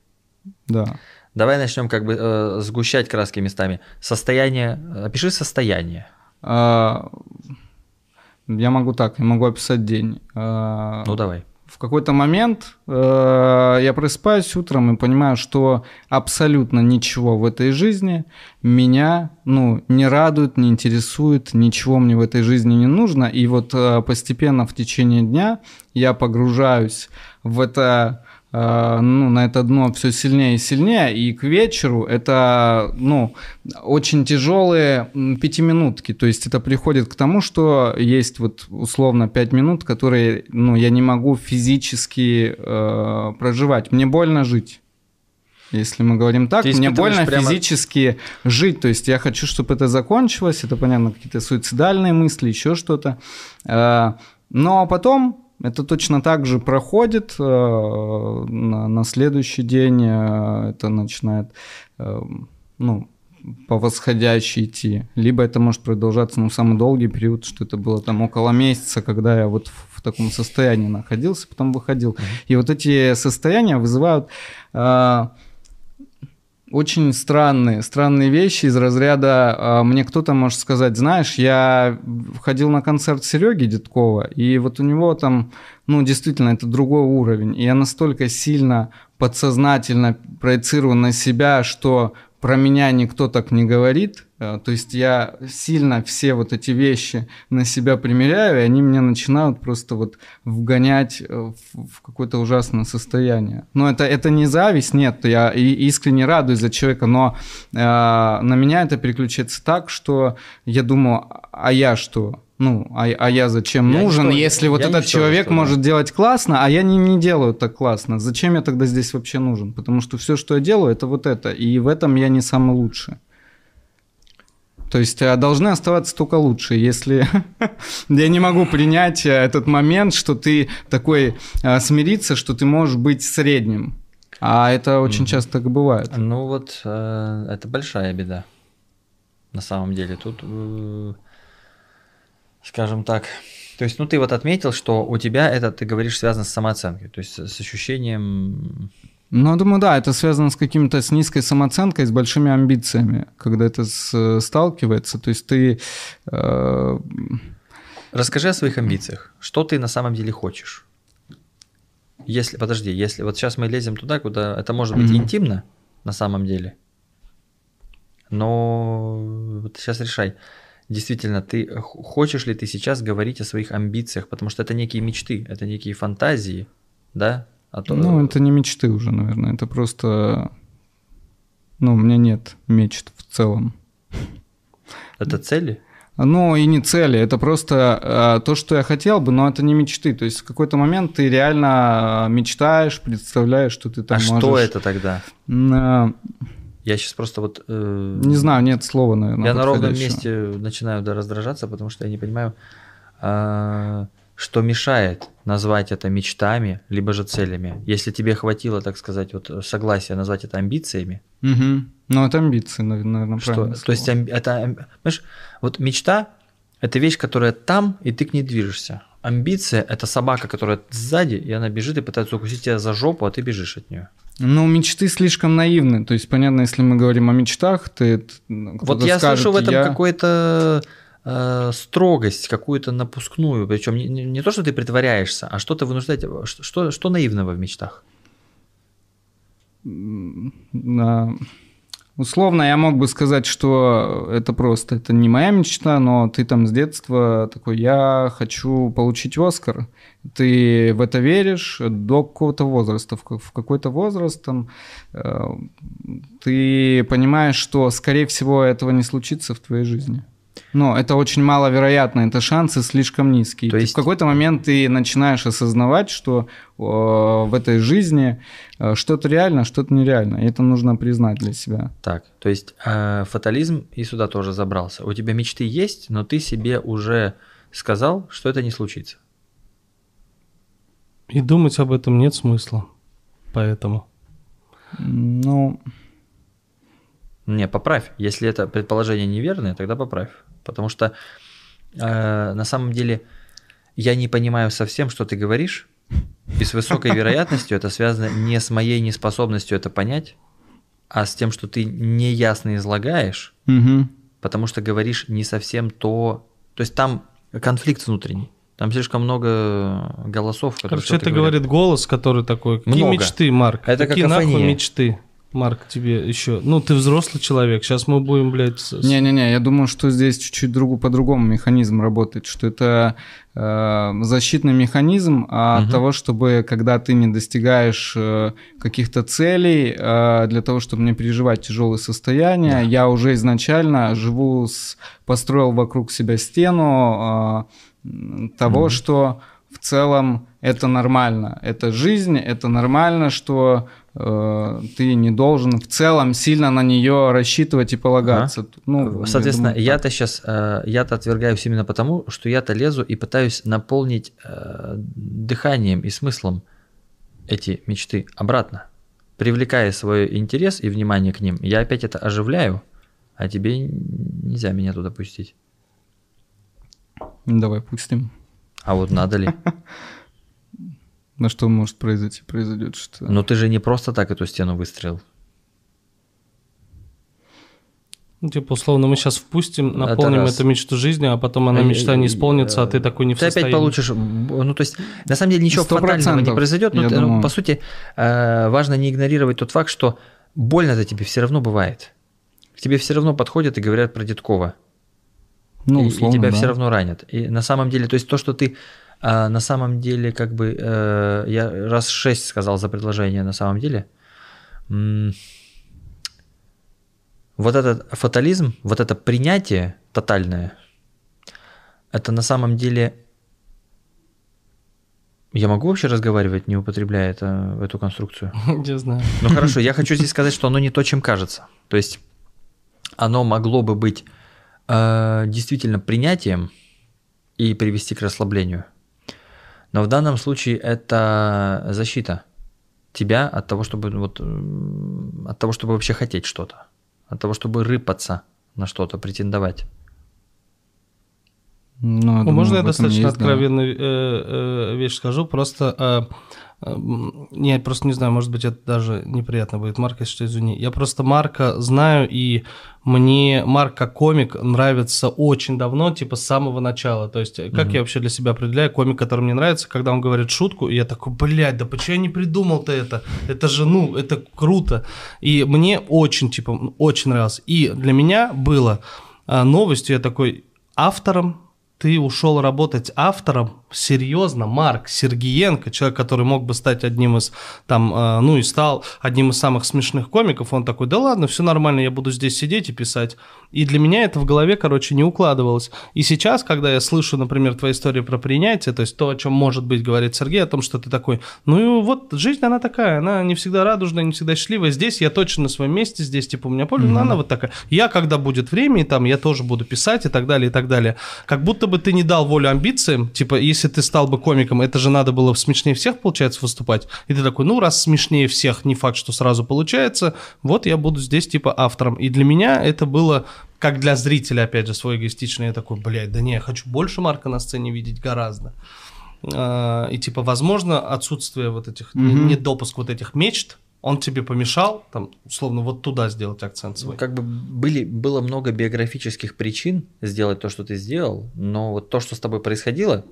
Да. Давай начнем как бы э, сгущать краски местами. Состояние. Опиши состояние. А, я могу так, я могу описать день. А, ну давай. В какой-то момент э, я просыпаюсь утром и понимаю, что абсолютно ничего в этой жизни меня ну, не радует, не интересует, ничего мне в этой жизни не нужно. И вот э, постепенно в течение дня я погружаюсь в это ну, на это дно все сильнее и сильнее, и к вечеру это, ну, очень тяжелые пятиминутки, то есть это приходит к тому, что есть вот условно пять минут, которые, ну, я не могу физически э, проживать, мне больно жить. Если мы говорим так, мне больно прямо... физически жить. То есть я хочу, чтобы это закончилось. Это, понятно, какие-то суицидальные мысли, еще что-то. Э, но потом это точно так же проходит. Э, на, на следующий день э, это начинает э, ну, по восходящей идти. Либо это может продолжаться ну, самый долгий период, что это было там около месяца, когда я вот в, в таком состоянии находился, потом выходил. И вот эти состояния вызывают очень странные, странные вещи из разряда а, мне кто-то может сказать, знаешь, я ходил на концерт Сереги Дедкова, и вот у него там, ну, действительно, это другой уровень. И я настолько сильно подсознательно проецирую на себя, что про меня никто так не говорит. Э, то есть я сильно все вот эти вещи на себя примеряю, и они меня начинают просто вот вгонять э, в какое-то ужасное состояние. Но это, это не зависть, нет, я искренне радуюсь за человека, но э, на меня это переключается так, что я думаю, а я что? ну, а, а я зачем я нужен, что, если вот этот человек что, может да. делать классно, а я не, не делаю так классно, зачем я тогда здесь вообще нужен? Потому что все, что я делаю, это вот это, и в этом я не самый лучший. То есть а, должны оставаться только лучшие. Если <laughs> я не могу принять э, этот момент, что ты такой а, смириться, что ты можешь быть средним. А это очень часто так бывает. Ну вот э, это большая беда. На самом деле тут э, скажем так. То есть, ну, ты вот отметил, что у тебя это, ты говоришь, связано с самооценкой, то есть с ощущением... Ну, я думаю, да, это связано с каким-то, с низкой самооценкой, с большими амбициями, когда это с, сталкивается. То есть ты... Э... Расскажи о своих амбициях. Что ты на самом деле хочешь? Если, подожди, если вот сейчас мы лезем туда, куда это может быть mm-hmm. интимно на самом деле, но вот сейчас решай действительно, ты хочешь ли ты сейчас говорить о своих амбициях, потому что это некие мечты, это некие фантазии, да? А то... Ну, это не мечты уже, наверное, это просто, ну, у меня нет мечт в целом. Это цели? Ну, и не цели, это просто э, то, что я хотел бы, но это не мечты. То есть в какой-то момент ты реально мечтаешь, представляешь, что ты там а можешь... что это тогда? Э, я сейчас просто вот... Э, не знаю, нет слова, наверное. Я на ровном месте начинаю да, раздражаться, потому что я не понимаю, э, что мешает назвать это мечтами, либо же целями. Если тебе хватило, так сказать, вот согласия назвать это амбициями. Угу. Ну, это амбиции, наверное, что. То есть, это, понимаешь, вот мечта – это вещь, которая там, и ты к ней движешься. Амбиция – это собака, которая сзади, и она бежит и пытается укусить тебя за жопу, а ты бежишь от нее. Ну, мечты слишком наивны. То есть, понятно, если мы говорим о мечтах, ты... Вот я скажет, слышу в этом я... какой-то э, строгость, какую-то напускную. Причем не, не, то, что ты притворяешься, а что-то вынуждать. Что, что наивного в мечтах? Условно я мог бы сказать, что это просто, это не моя мечта, но ты там с детства такой, я хочу получить Оскар. Ты в это веришь до какого-то возраста. В какой-то возраст там, э, ты понимаешь, что, скорее всего, этого не случится в твоей жизни. Но это очень маловероятно, это шансы слишком низкие. То есть... В какой-то момент ты начинаешь осознавать, что э, в этой жизни э, что-то реально, что-то нереально. И это нужно признать для себя. Так, то есть э, фатализм и сюда тоже забрался. У тебя мечты есть, но ты себе уже сказал, что это не случится. И думать об этом нет смысла. Поэтому. Ну... Не, поправь. Если это предположение неверное, тогда поправь. Потому что э, на самом деле я не понимаю совсем, что ты говоришь. И с высокой <laughs> вероятностью это связано не с моей неспособностью это понять, а с тем, что ты неясно излагаешь, угу. потому что говоришь не совсем то. То есть там конфликт внутренний. Там слишком много голосов. Короче, это говорит голос, который такой. Какие много. мечты, Марк? Это Какие нахуй мечты? Марк, тебе еще... Ну, ты взрослый человек, сейчас мы будем, блядь... Не-не-не, я думаю, что здесь чуть-чуть другу, по-другому механизм работает, что это э, защитный механизм а угу. от того, чтобы, когда ты не достигаешь э, каких-то целей, э, для того, чтобы не переживать тяжелые состояния, да. я уже изначально живу, с, построил вокруг себя стену э, того, угу. что в целом это нормально, это жизнь, это нормально, что ты не должен в целом сильно на нее рассчитывать и полагаться. Ага. Ну, Соответственно, я я-то сейчас, э, я-то отвергаюсь именно потому, что я-то лезу и пытаюсь наполнить э, дыханием и смыслом эти мечты обратно. Привлекая свой интерес и внимание к ним, я опять это оживляю, а тебе нельзя меня туда пустить. Давай пустим. А вот надо ли? <laughs> На что может произойти? Произойдет что? Но ты же не просто так эту стену выстроил. Ну, типа, условно, мы сейчас впустим, наполним это эту мечту жизни, а потом она мечта не исполнится, а ты такой не в Ты опять получишь, ну, то есть, на самом деле, ничего фатального не произойдет, но, ну, по сути, э, важно не игнорировать тот факт, что больно-то тебе все равно бывает. К тебе все равно подходят и говорят про Дедкова. Ну, условно, и, и тебя да. все равно ранят. И на самом деле, то есть то, что ты а на самом деле, как бы, э, я раз шесть сказал за предложение на самом деле. Вот этот фатализм, вот это принятие тотальное, это на самом деле... Я могу вообще разговаривать, не употребляя это, эту конструкцию? <laughs> Не знаю. Ну хорошо, я хочу здесь сказать, что оно не то, чем кажется. То есть оно могло бы быть э, действительно принятием и привести к расслаблению. Но в данном случае это защита тебя от того, чтобы вот от того, чтобы вообще хотеть что-то, от того, чтобы рыпаться на что-то, претендовать. Ну, думаю, Можно я достаточно откровенную да. Э, э, вещь скажу? Просто э, я просто не знаю, может быть, это даже неприятно будет. Марка, что извини. Я просто Марка знаю, и мне Марк как комик нравится очень давно, типа с самого начала. То есть, как mm-hmm. я вообще для себя определяю, комик, который мне нравится, когда он говорит шутку, и я такой, блядь, да почему я не придумал-то это? Это же, ну, это круто. И мне очень, типа, очень нравилось. И для меня было новостью, я такой, автором ты ушел работать автором, серьезно, Марк Сергиенко, человек, который мог бы стать одним из, там, э, ну и стал одним из самых смешных комиков, он такой, да ладно, все нормально, я буду здесь сидеть и писать. И для меня это в голове, короче, не укладывалось. И сейчас, когда я слышу, например, твои истории про принятие, то есть то, о чем может быть говорит Сергей, о том, что ты такой, ну и вот жизнь, она такая, она не всегда радужная, не всегда счастливая. Здесь я точно на своем месте, здесь типа у меня поле, mm-hmm. она вот такая. Я, когда будет время, и там я тоже буду писать и так далее, и так далее. Как будто бы ты не дал волю амбициям, типа, если ты стал бы комиком, это же надо было смешнее всех, получается, выступать. И ты такой, ну, раз смешнее всех, не факт, что сразу получается, вот я буду здесь типа автором. И для меня это было как для зрителя, опять же, свой эгоистичный, я такой, блядь, да не, я хочу больше Марка на сцене видеть гораздо. А, и типа, возможно, отсутствие вот этих, mm-hmm. недопуск вот этих мечт, он тебе помешал, там, условно, вот туда сделать акцент свой? Ну, как бы были, было много биографических причин сделать то, что ты сделал, но вот то, что с тобой происходило,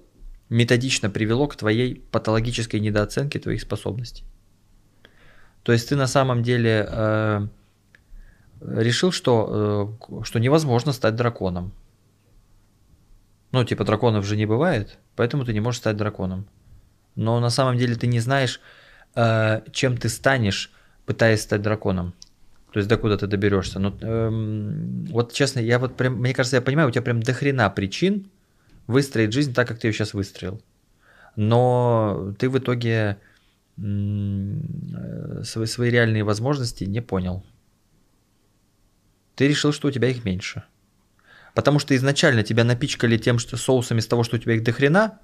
методично привело к твоей патологической недооценке твоих способностей. То есть ты на самом деле э, решил, что, э, что невозможно стать драконом. Ну, типа драконов же не бывает, поэтому ты не можешь стать драконом. Но на самом деле ты не знаешь, э, чем ты станешь, пытаясь стать драконом. То есть докуда ты доберешься. Ну, эм, вот честно, я вот прям, мне кажется, я понимаю, у тебя прям дохрена причин выстроить жизнь так, как ты ее сейчас выстроил. Но ты в итоге э, свои, свои реальные возможности не понял ты решил, что у тебя их меньше. Потому что изначально тебя напичкали тем что соусами с того, что у тебя их дохрена,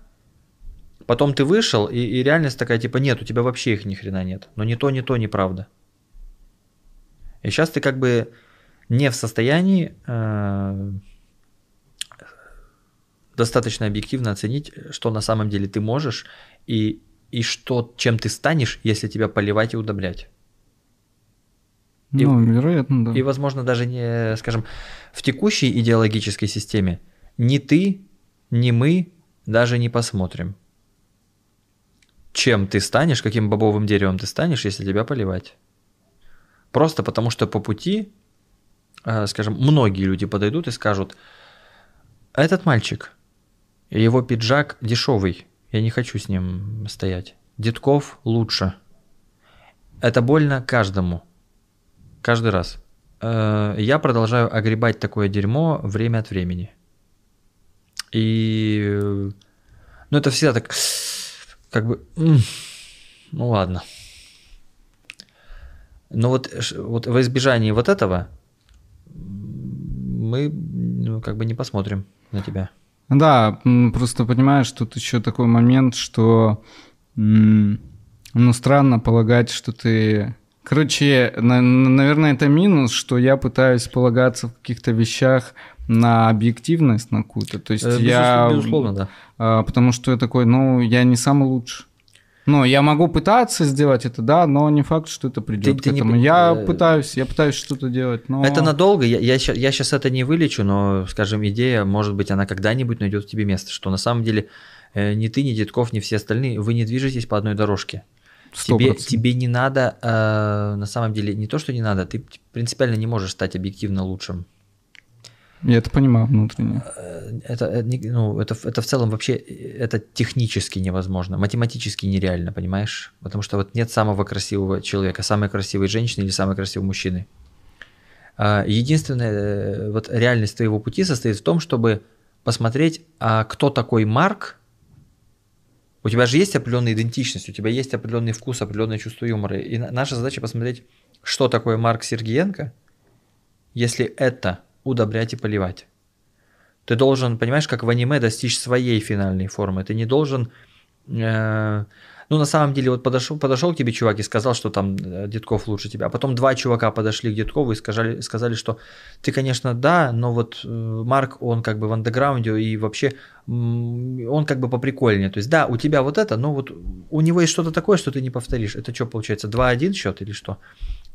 потом ты вышел, и, и реальность такая, типа, нет, у тебя вообще их ни хрена нет. Но ни то, ни то, неправда. И сейчас ты как бы не в состоянии э, достаточно объективно оценить, что на самом деле ты можешь, и, и что, чем ты станешь, если тебя поливать и удобрять. И, ну, вероятно, да. И, возможно, даже не, скажем, в текущей идеологической системе ни ты, ни мы даже не посмотрим, чем ты станешь, каким бобовым деревом ты станешь, если тебя поливать. Просто потому что по пути, э, скажем, многие люди подойдут и скажут, этот мальчик, его пиджак дешевый, я не хочу с ним стоять. Детков лучше. Это больно каждому. Каждый раз. Э, я продолжаю огребать такое дерьмо время от времени. И... Ну, это всегда так... Как бы... Ну, ладно. Но вот, вот в избежании вот этого мы ну, как бы не посмотрим на тебя. Да, просто понимаешь, тут еще такой момент, что ну странно полагать, что ты Короче, на, наверное, это минус, что я пытаюсь полагаться в каких-то вещах на объективность на какую-то. То есть э, я... Безусловно, да. А, потому что я такой, ну, я не самый лучший. Ну, я могу пытаться сделать это, да, но не факт, что это придет ты, к ты этому. Не... Я э, пытаюсь, я пытаюсь что-то делать, но... Это надолго, я, я, я сейчас это не вылечу, но, скажем, идея, может быть, она когда-нибудь найдет в тебе место, что на самом деле э, ни ты, ни Детков, ни все остальные, вы не движетесь по одной дорожке. Тебе, тебе не надо, э, на самом деле, не то, что не надо, ты принципиально не можешь стать объективно лучшим. Я это понимаю внутренне. Э, это, э, ну, это, это в целом вообще это технически невозможно, математически нереально, понимаешь? Потому что вот нет самого красивого человека, самой красивой женщины или самой красивого мужчины. А, единственная э, вот реальность твоего пути состоит в том, чтобы посмотреть, а кто такой Марк, у тебя же есть определенная идентичность, у тебя есть определенный вкус, определенное чувство юмора. И наша задача посмотреть, что такое Марк Сергиенко, если это удобрять и поливать. Ты должен, понимаешь, как в аниме достичь своей финальной формы. Ты не должен э, ну, на самом деле, вот подошел, подошел к тебе чувак и сказал, что там э, Детков лучше тебя. А потом два чувака подошли к Деткову и сказали, сказали, что ты, конечно, да, но вот э, Марк, он как бы в андеграунде и вообще он как бы поприкольнее. То есть, да, у тебя вот это, но вот у него есть что-то такое, что ты не повторишь. Это что получается, 2-1 счет или что?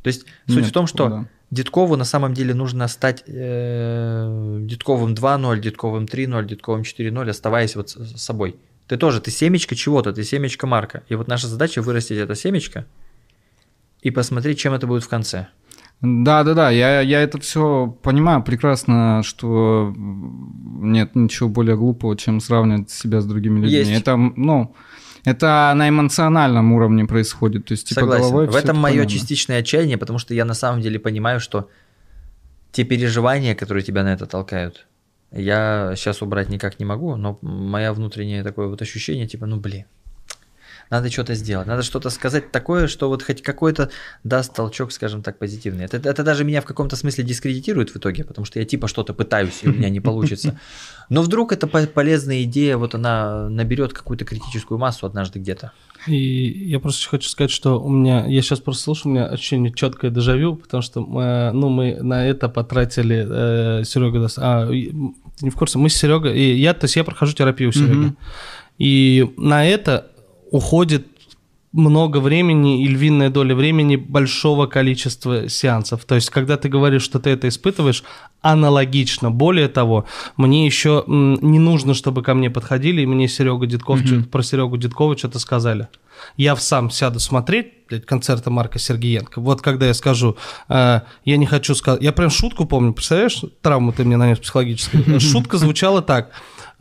То есть суть Нет, в том, что да. Деткову на самом деле нужно стать э, Детковым 2-0, Детковым 3-0, Детковым 4-0, оставаясь вот с собой. Ты тоже, ты семечко чего-то, ты семечко Марка. И вот наша задача вырастить это семечко и посмотреть, чем это будет в конце. Да, да, да, я, я это все понимаю прекрасно, что нет ничего более глупого, чем сравнивать себя с другими людьми. Есть. Это, ну, это на эмоциональном уровне происходит. То есть, типа, Согласен. Головой в этом мое понятно. частичное отчаяние, потому что я на самом деле понимаю, что те переживания, которые тебя на это толкают, я сейчас убрать никак не могу, но моя внутреннее такое вот ощущение, типа, ну блин, надо что-то сделать, надо что-то сказать такое, что вот хоть какой-то даст толчок, скажем так, позитивный. Это, это даже меня в каком-то смысле дискредитирует в итоге, потому что я типа что-то пытаюсь, и у меня не <laughs> получится. Но вдруг эта полезная идея, вот она наберет какую-то критическую массу однажды где-то. И я просто хочу сказать, что у меня, я сейчас просто слышу, у меня ощущение четкое дежавю, потому что мы, ну, мы на это потратили, э, Серега, а, ты не в курсе, мы с Серегой, и я, то есть я прохожу терапию у Сереги, mm-hmm. и на это уходит много времени и львиная доля времени большого количества сеансов. То есть, когда ты говоришь, что ты это испытываешь, аналогично. Более того, мне еще не нужно, чтобы ко мне подходили, и мне Серега Дедков, mm-hmm. про Серегу Дедкова что-то сказали. Я сам сяду смотреть блядь, концерты Марка Сергеенко. Вот когда я скажу, э, я не хочу сказать... Я прям шутку помню, представляешь, травму ты мне нанес психологическую. <laughs> Шутка звучала так.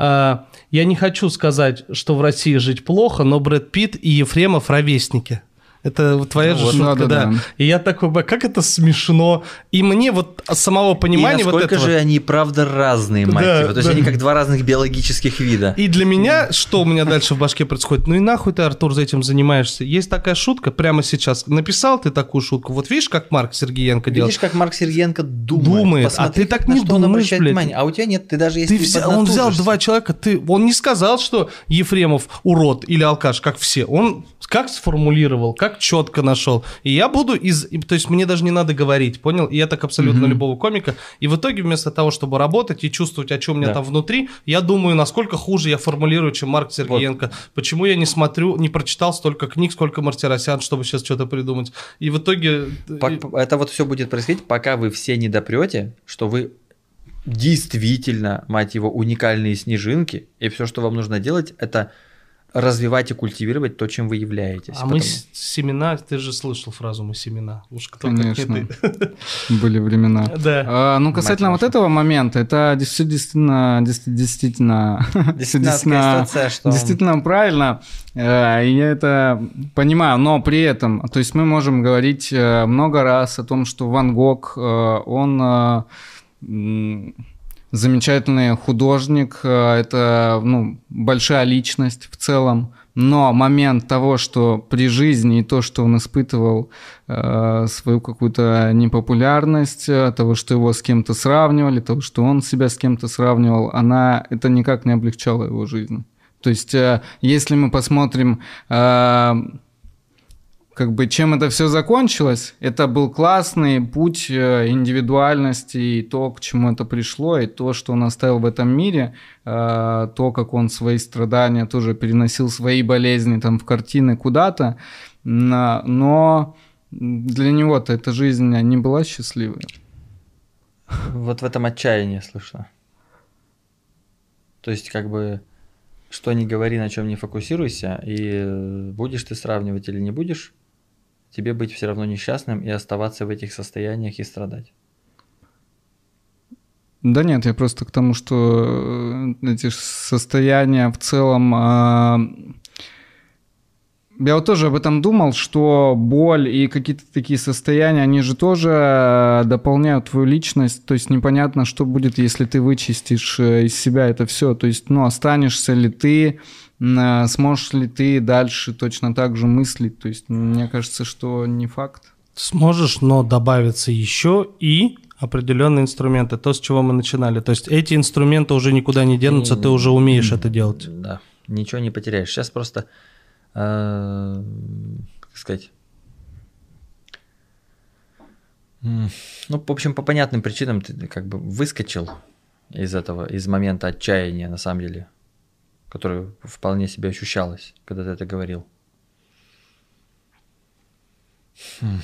Э, я не хочу сказать, что в России жить плохо, но Брэд Питт и Ефремов ровесники. Это твоя ну, же вот, шутка, да, да. да. И я такой, как это смешно. И мне вот самого понимания и вот этого... же они, правда, разные, мать да, его. То есть да. они как два разных биологических вида. И для меня, что у меня дальше в башке происходит? Ну и нахуй ты, Артур, за этим занимаешься? Есть такая шутка прямо сейчас. Написал ты такую шутку. Вот видишь, как Марк Сергеенко делает? Видишь, как Марк Сергеенко думает. Думает, Посмотри, а ты так не думаешь, блядь. Внимание. А у тебя нет, ты даже если ты взял, Он взял два человека, ты, он не сказал, что Ефремов урод или алкаш, как все. Он как сформулировал, как четко нашел. И я буду из... То есть мне даже не надо говорить, понял? И я так абсолютно mm-hmm. любого комика. И в итоге вместо того, чтобы работать и чувствовать, о чем у меня там внутри, я думаю, насколько хуже я формулирую, чем Марк Сергеенко. Вот. Почему я не смотрю, не прочитал столько книг, сколько Мартиросян, чтобы сейчас что-то придумать. И в итоге... Это вот все будет происходить, пока вы все не допрете, что вы действительно, мать его, уникальные снежинки, и все, что вам нужно делать, это развивать и культивировать то, чем вы являетесь. А мы семена, ты же слышал фразу «мы семена». Уж кто Конечно. Были времена. <laughs> Да. А, ну, касательно Мать вот этого момента, это действительно, действительно, действительно, действительно правильно. Э, и я это понимаю, но при этом, то есть мы можем говорить э, много раз о том, что Ван Гог, э, он замечательный художник, э, это ну, большая личность в целом. Но момент того, что при жизни и то, что он испытывал э, свою какую-то непопулярность, э, того, что его с кем-то сравнивали, того, что он себя с кем-то сравнивал, она это никак не облегчало его жизнь. То есть, э, если мы посмотрим э, как бы чем это все закончилось, это был классный путь э, индивидуальности и то, к чему это пришло, и то, что он оставил в этом мире, э, то, как он свои страдания тоже переносил, свои болезни там в картины куда-то, но для него-то эта жизнь не была счастливой. Вот в этом отчаянии слышно. То есть как бы что не говори, на чем не фокусируйся, и будешь ты сравнивать или не будешь, тебе быть все равно несчастным и оставаться в этих состояниях и страдать. Да нет, я просто к тому, что э, эти состояния в целом... А, я вот тоже об этом думал, что боль и какие-то такие состояния, они же тоже э, дополняют твою личность. То есть непонятно, что будет, если ты вычистишь э, из себя это все. То есть, ну, останешься ли ты сможешь ли ты дальше точно так же мыслить? То есть мне кажется, что не факт. Сможешь, но добавится еще и определенные инструменты, то, с чего мы начинали. То есть эти инструменты уже никуда не денутся, ты уже умеешь это делать. Да, ничего не потеряешь. Сейчас просто, э, как сказать, ну, в общем, по понятным причинам ты как бы выскочил из этого, из момента отчаяния, на самом деле которое вполне себе ощущалось, когда ты это говорил. Хм.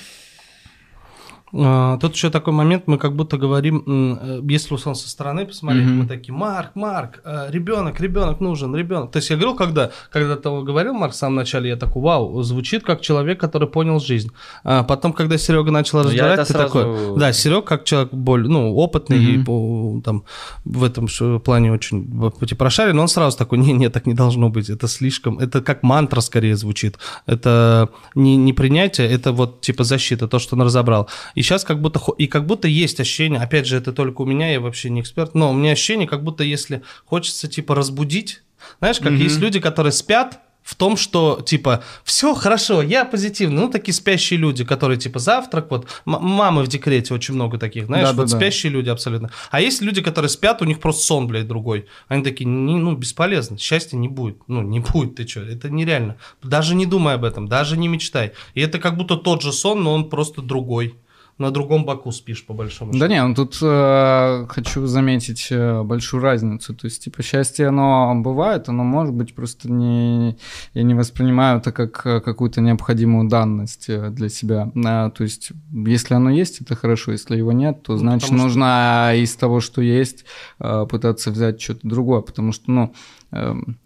А, тут еще такой момент, мы как будто говорим, э, если условно со стороны посмотреть, mm-hmm. мы такие, Марк, Марк, э, ребенок, ребенок нужен, ребенок. То есть я говорил, когда, когда ты говорил, Марк, в самом начале, я такой, вау, звучит как человек, который понял жизнь. А потом, когда Серега начал ну, разбирать, ты сразу... такой, да, Серега как человек более, ну, опытный mm-hmm. и там в этом плане очень типа прошарен, он сразу такой, не, не, так не должно быть, это слишком, это как мантра скорее звучит, это не, не принятие, это вот типа защита, то, что он разобрал. И сейчас как будто, и как будто есть ощущение, опять же, это только у меня, я вообще не эксперт, но у меня ощущение, как будто если хочется, типа, разбудить, знаешь, как mm-hmm. есть люди, которые спят, в том, что, типа, все хорошо, я позитивный. Ну, такие спящие люди, которые, типа, завтрак, вот, мамы в декрете очень много таких, знаешь, да, вот да, спящие да. люди абсолютно. А есть люди, которые спят, у них просто сон, блядь, другой. Они такие, не, ну, бесполезно, счастья не будет. Ну, не будет, ты что, это нереально. Даже не думай об этом, даже не мечтай. И это как будто тот же сон, но он просто другой на другом боку спишь, по большому счету. Да не, ну тут э, хочу заметить э, большую разницу. То есть, типа, счастье, оно бывает, оно может быть, просто не... Я не воспринимаю это как э, какую-то необходимую данность э, для себя. А, то есть, если оно есть, это хорошо. Если его нет, то, ну, значит, ну, нужно что... из того, что есть, пытаться взять что-то другое. Потому что, ну, эм,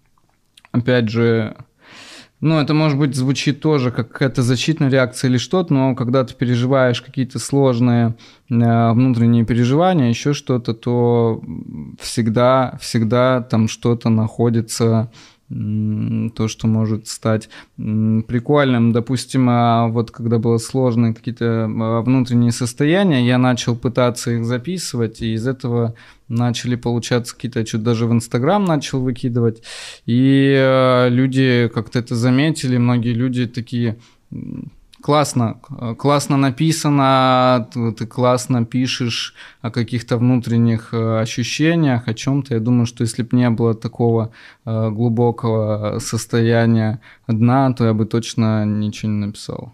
опять же, ну, это, может быть, звучит тоже как какая-то защитная реакция или что-то, но когда ты переживаешь какие-то сложные э, внутренние переживания, еще что-то, то всегда, всегда там что-то находится то, что может стать прикольным. Допустим, а вот когда было сложные какие-то а, внутренние состояния, я начал пытаться их записывать, и из этого начали получаться какие-то, что даже в Инстаграм начал выкидывать, и э, люди как-то это заметили, многие люди такие классно, классно написано, ты классно пишешь о каких-то внутренних э, ощущениях, о чем-то. Я думаю, что если бы не было такого э, глубокого состояния дна, то я бы точно ничего не написал.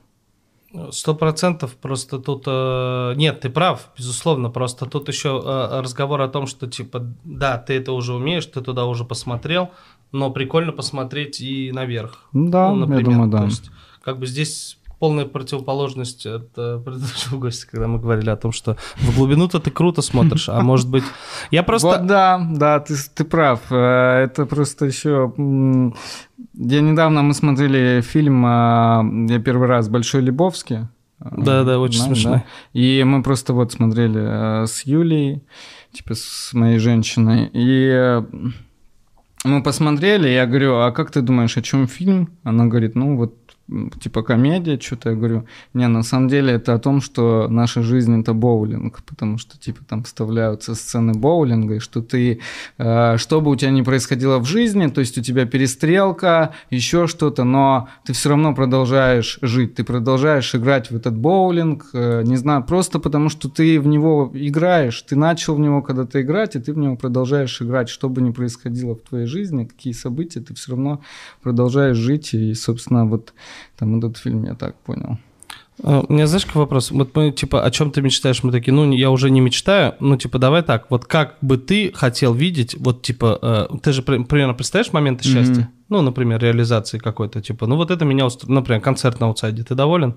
Сто процентов просто тут... Э, нет, ты прав, безусловно, просто тут еще разговор о том, что типа, да, ты это уже умеешь, ты туда уже посмотрел, но прикольно посмотреть и наверх. Да, ну, например. я думаю, да. То есть, как бы здесь полная противоположность от э, <laughs> предыдущего гостя, когда мы говорили о том, что в глубину-то ты круто смотришь, а может быть... <laughs> Я просто... Вот да, да, ты, ты прав. Э, это просто еще... Я недавно мы смотрели фильм, э, я первый раз «Большой Лебовский». Да, да, очень Знаешь, смешно. Да? И мы просто вот смотрели с Юлей, типа с моей женщиной, и мы посмотрели, я говорю, а как ты думаешь, о чем фильм? Она говорит, ну вот типа комедия, что-то я говорю, не, на самом деле это о том, что наша жизнь это боулинг, потому что типа там вставляются сцены боулинга, и что ты, э, что бы у тебя ни происходило в жизни, то есть у тебя перестрелка, еще что-то, но ты все равно продолжаешь жить, ты продолжаешь играть в этот боулинг, э, не знаю, просто потому что ты в него играешь, ты начал в него когда-то играть, и ты в него продолжаешь играть, что бы ни происходило в твоей жизни, какие события, ты все равно продолжаешь жить, и, собственно, вот там этот фильм я так понял. А, у меня, знаешь, какой вопрос? Вот мы, типа, о чем ты мечтаешь? Мы такие, ну, я уже не мечтаю, ну, типа, давай так, вот как бы ты хотел видеть, вот, типа, э, ты же примерно представляешь моменты счастья? Mm-hmm. Ну, например, реализации какой-то, типа, ну, вот это меня устроит, например, концерт на аутсайде, ты доволен?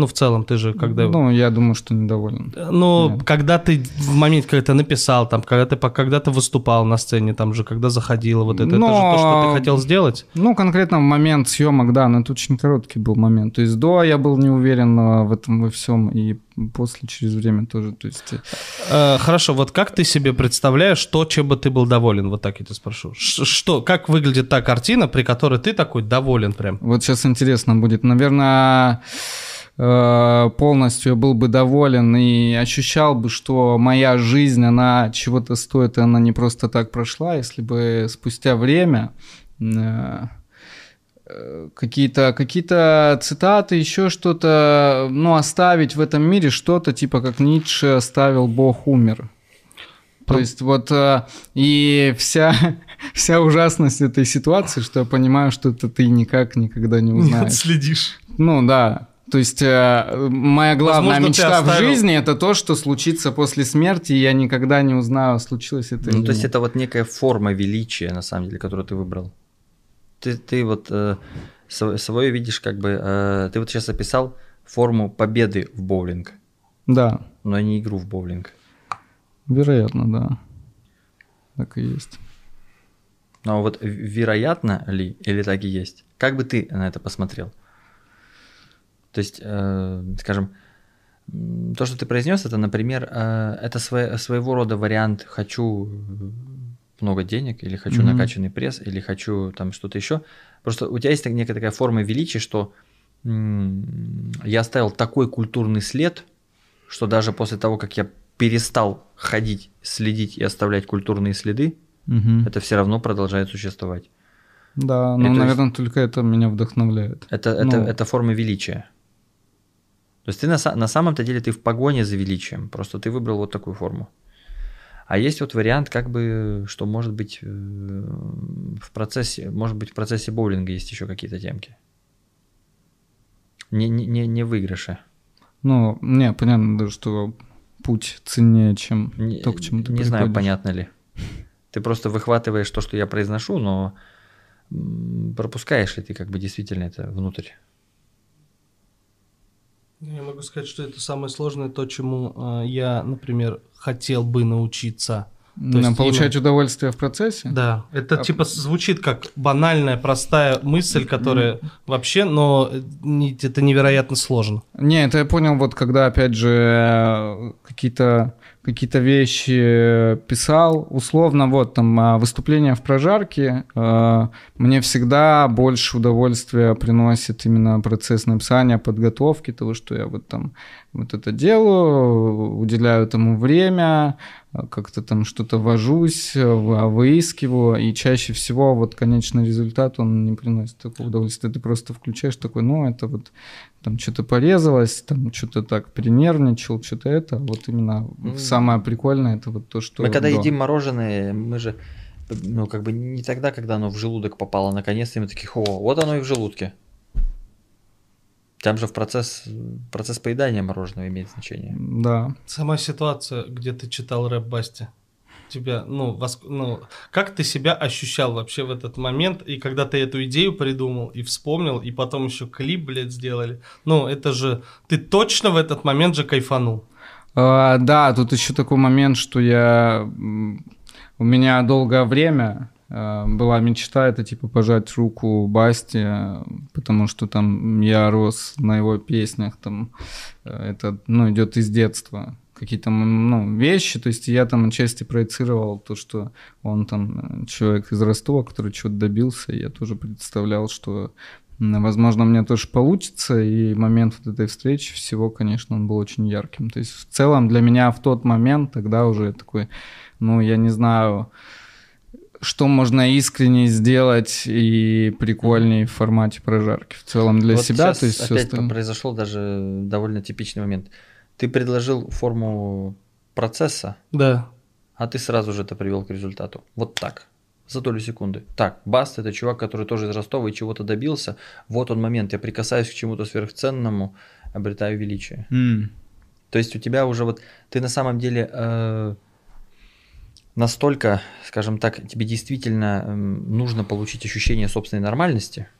Ну, в целом, ты же когда... Ну, я думаю, что недоволен. Ну, Нет. когда ты в момент, когда ты написал, там, когда ты, когда ты выступал на сцене, там же, когда заходила, вот это, но... это же то, что ты хотел сделать? Ну, конкретно в момент съемок, да, но это очень короткий был момент. То есть до я был не уверен а, в этом во всем, и после через время тоже, то есть... Э, хорошо, вот как ты себе представляешь то, чем бы ты был доволен, вот так я тебя спрошу. Что, как выглядит та картина, при которой ты такой доволен прям? Вот сейчас интересно будет, наверное... Э, полностью был бы доволен и ощущал бы, что моя жизнь, она чего-то стоит, и она не просто так прошла, если бы спустя время э, какие-то какие цитаты, еще что-то, ну, оставить в этом мире что-то, типа как Ницше оставил «Бог умер». То есть вот э, и вся, <laughs> вся ужасность этой ситуации, что я понимаю, что это ты никак никогда не <laughs> узнаешь. Не следишь. Ну да, то есть э, моя главная Возможно, мечта в жизни это то, что случится после смерти, и я никогда не узнаю, случилось это. Ну, то есть это вот некая форма величия, на самом деле, которую ты выбрал. Ты, ты вот э, свое видишь, как бы. Э, ты вот сейчас описал форму победы в боулинг. Да. Но не игру в боулинг. Вероятно, да. Так и есть. Но вот вероятно ли, или так и есть? Как бы ты на это посмотрел? То есть, э, скажем, то, что ты произнес, это, например, э, это свое, своего рода вариант «хочу много денег» или «хочу mm-hmm. накачанный пресс» или «хочу там что-то еще». Просто у тебя есть некая такая форма величия, что я оставил такой культурный след, что даже после того, как я перестал ходить, следить и оставлять культурные следы, mm-hmm. это все равно продолжает существовать. Да, ну, наверное, есть... только это меня вдохновляет. Это, это, ну... это форма величия. То есть ты на, на самом-то деле ты в погоне за величием, просто ты выбрал вот такую форму. А есть вот вариант, как бы, что может быть э, в процессе, может быть в процессе боулинга есть еще какие-то темки. Не, не, не выигрыши. Ну, не, понятно, что путь ценнее, чем не, то, к чему ты Не знаю, понятно ли. Ты просто выхватываешь то, что я произношу, но пропускаешь ли ты как бы действительно это внутрь. Я могу сказать, что это самое сложное, то, чему э, я, например, хотел бы научиться. То есть получать именно... удовольствие в процессе? Да, это а... типа звучит как банальная, простая мысль, которая mm. вообще, но это невероятно сложно. Не, это я понял, вот когда, опять же, э, какие-то какие-то вещи писал, условно, вот там а, выступление в прожарке, э, мне всегда больше удовольствия приносит именно процесс написания, подготовки, того, что я вот там вот это делаю, уделяю этому время, как-то там что-то вожусь, выискиваю, и чаще всего вот конечный результат, он не приносит такого удовольствия. Ты просто включаешь такой, ну, это вот там что-то порезалось, там что-то так перенервничал, что-то это. Вот именно mm. самое прикольное, это вот то, что... Мы когда до. едим мороженое, мы же, ну, как бы не тогда, когда оно в желудок попало, наконец-то мы такие, о, вот оно и в желудке. Там же в процесс, процесс поедания мороженого имеет значение. Да. Сама ситуация, где ты читал рэп Басти. тебя, ну, воск... ну, как ты себя ощущал вообще в этот момент, и когда ты эту идею придумал и вспомнил, и потом еще клип, блядь, сделали. Ну, это же, ты точно в этот момент же кайфанул. А, да, тут еще такой момент, что я, у меня долгое время была мечта, это типа пожать руку Басти, потому что там я рос на его песнях, там э, это, ну, идет из детства. Какие-то ну, вещи, то есть я там отчасти проецировал то, что он там э, человек из Ростова, который чего-то добился, я тоже представлял, что возможно, мне тоже получится, и момент вот этой встречи всего, конечно, он был очень ярким. То есть в целом для меня в тот момент тогда уже такой, ну, я не знаю, что можно искренне сделать и прикольнее в формате прожарки в целом для вот себя. то есть опять произошел даже довольно типичный момент. Ты предложил форму процесса, да. а ты сразу же это привел к результату. Вот так, за долю секунды. Так, Баст это чувак, который тоже из Ростова и чего-то добился. Вот он момент, я прикасаюсь к чему-то сверхценному, обретаю величие. Mm. То есть у тебя уже вот, ты на самом деле э, настолько, скажем так, тебе действительно э, нужно получить ощущение собственной нормальности –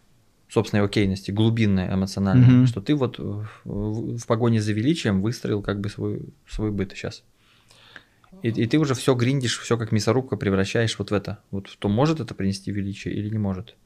собственной окейности, глубинной эмоциональной, mm-hmm. что ты вот в, в, в погоне за величием выстроил как бы свой, свой быт сейчас. И, и ты уже все гриндишь, все как мясорубка превращаешь вот в это. Вот то может это принести величие или не может.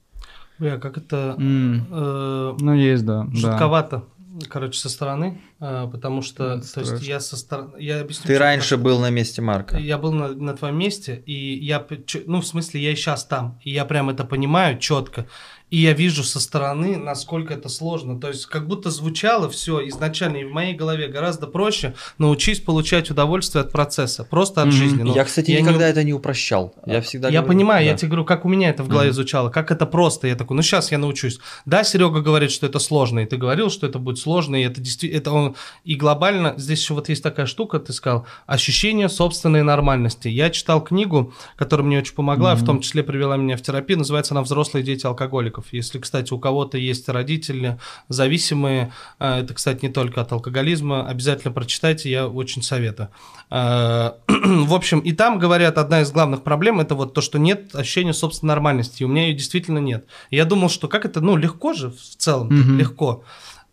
Бля, как это... Mm. Э, ну, есть, да. Жутковато. Да. Короче, со стороны, э, потому что, то есть я со стороны, я объясню. Ты раньше был на месте Марка. Я был на, на твоем месте, и я, ну, в смысле, я и сейчас там, и я прям это понимаю четко и я вижу со стороны, насколько это сложно. То есть, как будто звучало все изначально, и в моей голове гораздо проще научись получать удовольствие от процесса, просто от mm-hmm. жизни. Но я, кстати, я никогда не... это не упрощал. Я всегда Я говорю, понимаю, да. я тебе говорю, как у меня это в голове mm-hmm. звучало, как это просто. Я такой, ну сейчас я научусь. Да, Серега говорит, что это сложно, и ты говорил, что это будет сложно, и это действительно, это он, и глобально, здесь еще вот есть такая штука, ты сказал, ощущение собственной нормальности. Я читал книгу, которая мне очень помогла, mm-hmm. в том числе привела меня в терапию, называется она «Взрослые дети алкоголиков» наркотиков. Если, кстати, у кого-то есть родители зависимые, э, это, кстати, не только от алкоголизма, обязательно прочитайте, я очень советую. Э, <clears throat> в общем, и там говорят, одна из главных проблем это вот то, что нет ощущения собственной нормальности. И у меня ее действительно нет. я думал, что как это, ну, легко же в целом, mm-hmm. легко.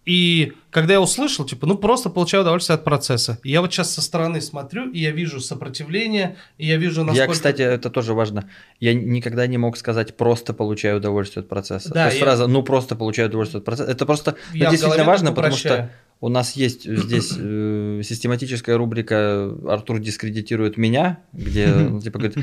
И когда я услышал, типа, ну просто получаю удовольствие от процесса. И я вот сейчас со стороны смотрю, и я вижу сопротивление, и я вижу, насколько... Я, кстати, это тоже важно. Я никогда не мог сказать просто получаю удовольствие от процесса. Да, То есть я... фраза ну просто получаю удовольствие от процесса. Это просто ну, действительно важно, потому что у нас есть здесь <clears throat> э, систематическая рубрика «Артур дискредитирует меня», где <laughs> ну, типа говорит,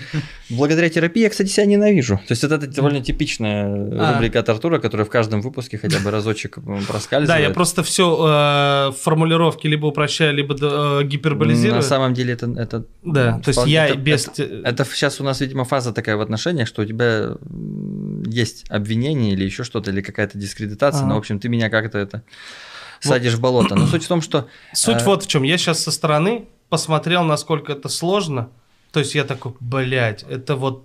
благодаря терапии я, кстати, себя ненавижу. То есть это, это довольно типичная а. рубрика от Артура, которая в каждом выпуске хотя бы разочек проскальзывает. Да, я просто все э, формулировки либо упрощаю, либо э, гиперболизирую. На самом деле это... это да, то есть я это, без... Это, это сейчас у нас, видимо, фаза такая в отношениях, что у тебя есть обвинение или еще что-то, или какая-то дискредитация, но, в общем, ты меня как-то это садишь в болото. Но суть в том, что... Суть э... вот в чем. Я сейчас со стороны посмотрел, насколько это сложно. То есть я такой, блядь, это вот...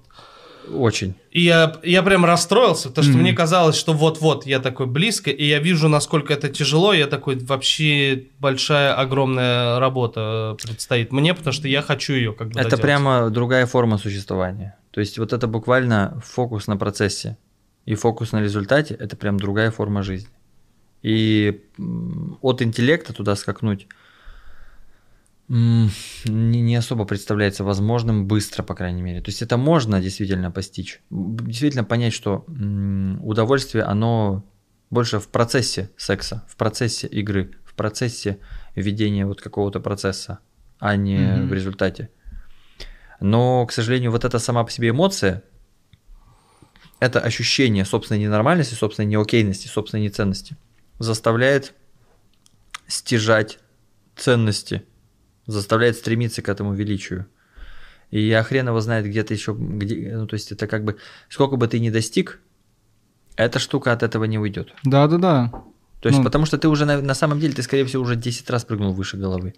Очень. И я, я прям расстроился, потому что mm-hmm. мне казалось, что вот-вот я такой близко, и я вижу, насколько это тяжело, и я такой, вообще большая, огромная работа предстоит мне, потому что я хочу ее как бы Это доделать. прямо другая форма существования. То есть вот это буквально фокус на процессе и фокус на результате, это прям другая форма жизни. И от интеллекта туда скакнуть не, особо представляется возможным быстро, по крайней мере. То есть это можно действительно постичь. Действительно понять, что удовольствие, оно больше в процессе секса, в процессе игры, в процессе ведения вот какого-то процесса, а не mm-hmm. в результате. Но, к сожалению, вот эта сама по себе эмоция, это ощущение собственной ненормальности, собственной неокейности, собственной неценности – заставляет стяжать ценности, заставляет стремиться к этому величию. И я хрен его знает где-то еще, где, ну то есть это как бы, сколько бы ты ни достиг, эта штука от этого не уйдет. Да-да-да. То есть, ну, потому что ты уже на, на самом деле, ты, скорее всего, уже 10 раз прыгнул выше головы.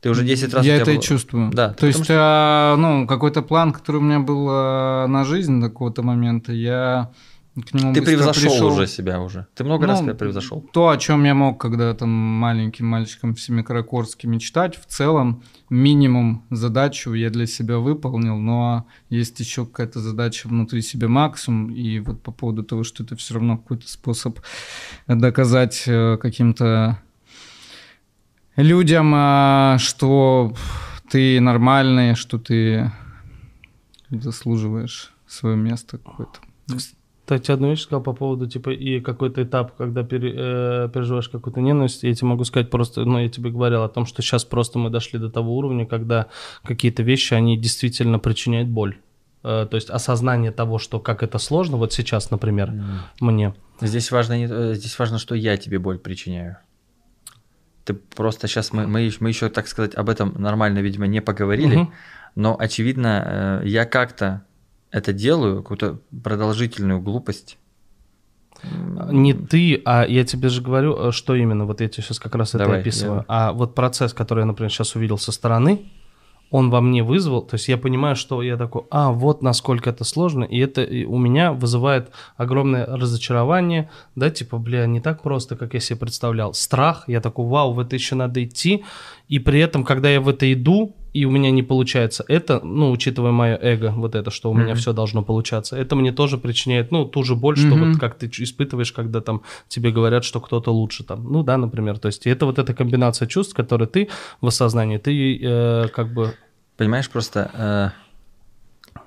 Ты уже 10 раз... Я это было... и чувствую. Да. То есть, что... а, ну, какой-то план, который у меня был а, на жизнь до какого-то момента, я к нему Ты превзошел пришел. уже себя уже. Ты много Ну, раз себя превзошел. То, о чем я мог когда там маленьким мальчиком в Семикаракорске мечтать, в целом минимум задачу я для себя выполнил, но есть еще какая-то задача внутри себя максимум, и вот по поводу того, что это все равно какой-то способ доказать э, каким-то людям, а, что ты нормальный, что ты заслуживаешь свое место какое-то. Одну вещь сказал по поводу, типа, и какой-то этап, когда пере- э, переживаешь какую-то ненависть, я тебе могу сказать просто, ну, я тебе говорил о том, что сейчас просто мы дошли до того уровня, когда какие-то вещи, они действительно причиняют боль. Э, то есть осознание того, что как это сложно, вот сейчас, например, мне. Здесь важно, не- э, здесь важно, что я тебе боль причиняю. Ты просто сейчас мы, мы, мы еще, так сказать, об этом нормально, видимо, не поговорили, Мгм. но очевидно, э, я как-то это делаю, какую-то продолжительную глупость. Не ты, а я тебе же говорю, э, что именно, вот я тебе сейчас как раз это Давай, описываю. я- А вот процесс, который я, например, сейчас увидел со стороны, он во мне вызвал, то есть я понимаю, что я такой, а, вот насколько это сложно, и это у меня вызывает огромное разочарование, да, типа, бля, не так просто, как я себе представлял. Страх, я такой, вау, в это еще надо идти, и при этом, когда я в это иду, и у меня не получается это, ну, учитывая мое эго, вот это, что у меня Мгм. все должно получаться, это мне тоже причиняет, ну, ту же боль, что Мгм. вот как ты испытываешь, когда там тебе говорят, что кто-то лучше там, ну, да, например, то есть это вот эта комбинация чувств, которые ты в осознании, ты э, как бы... Понимаешь, просто э,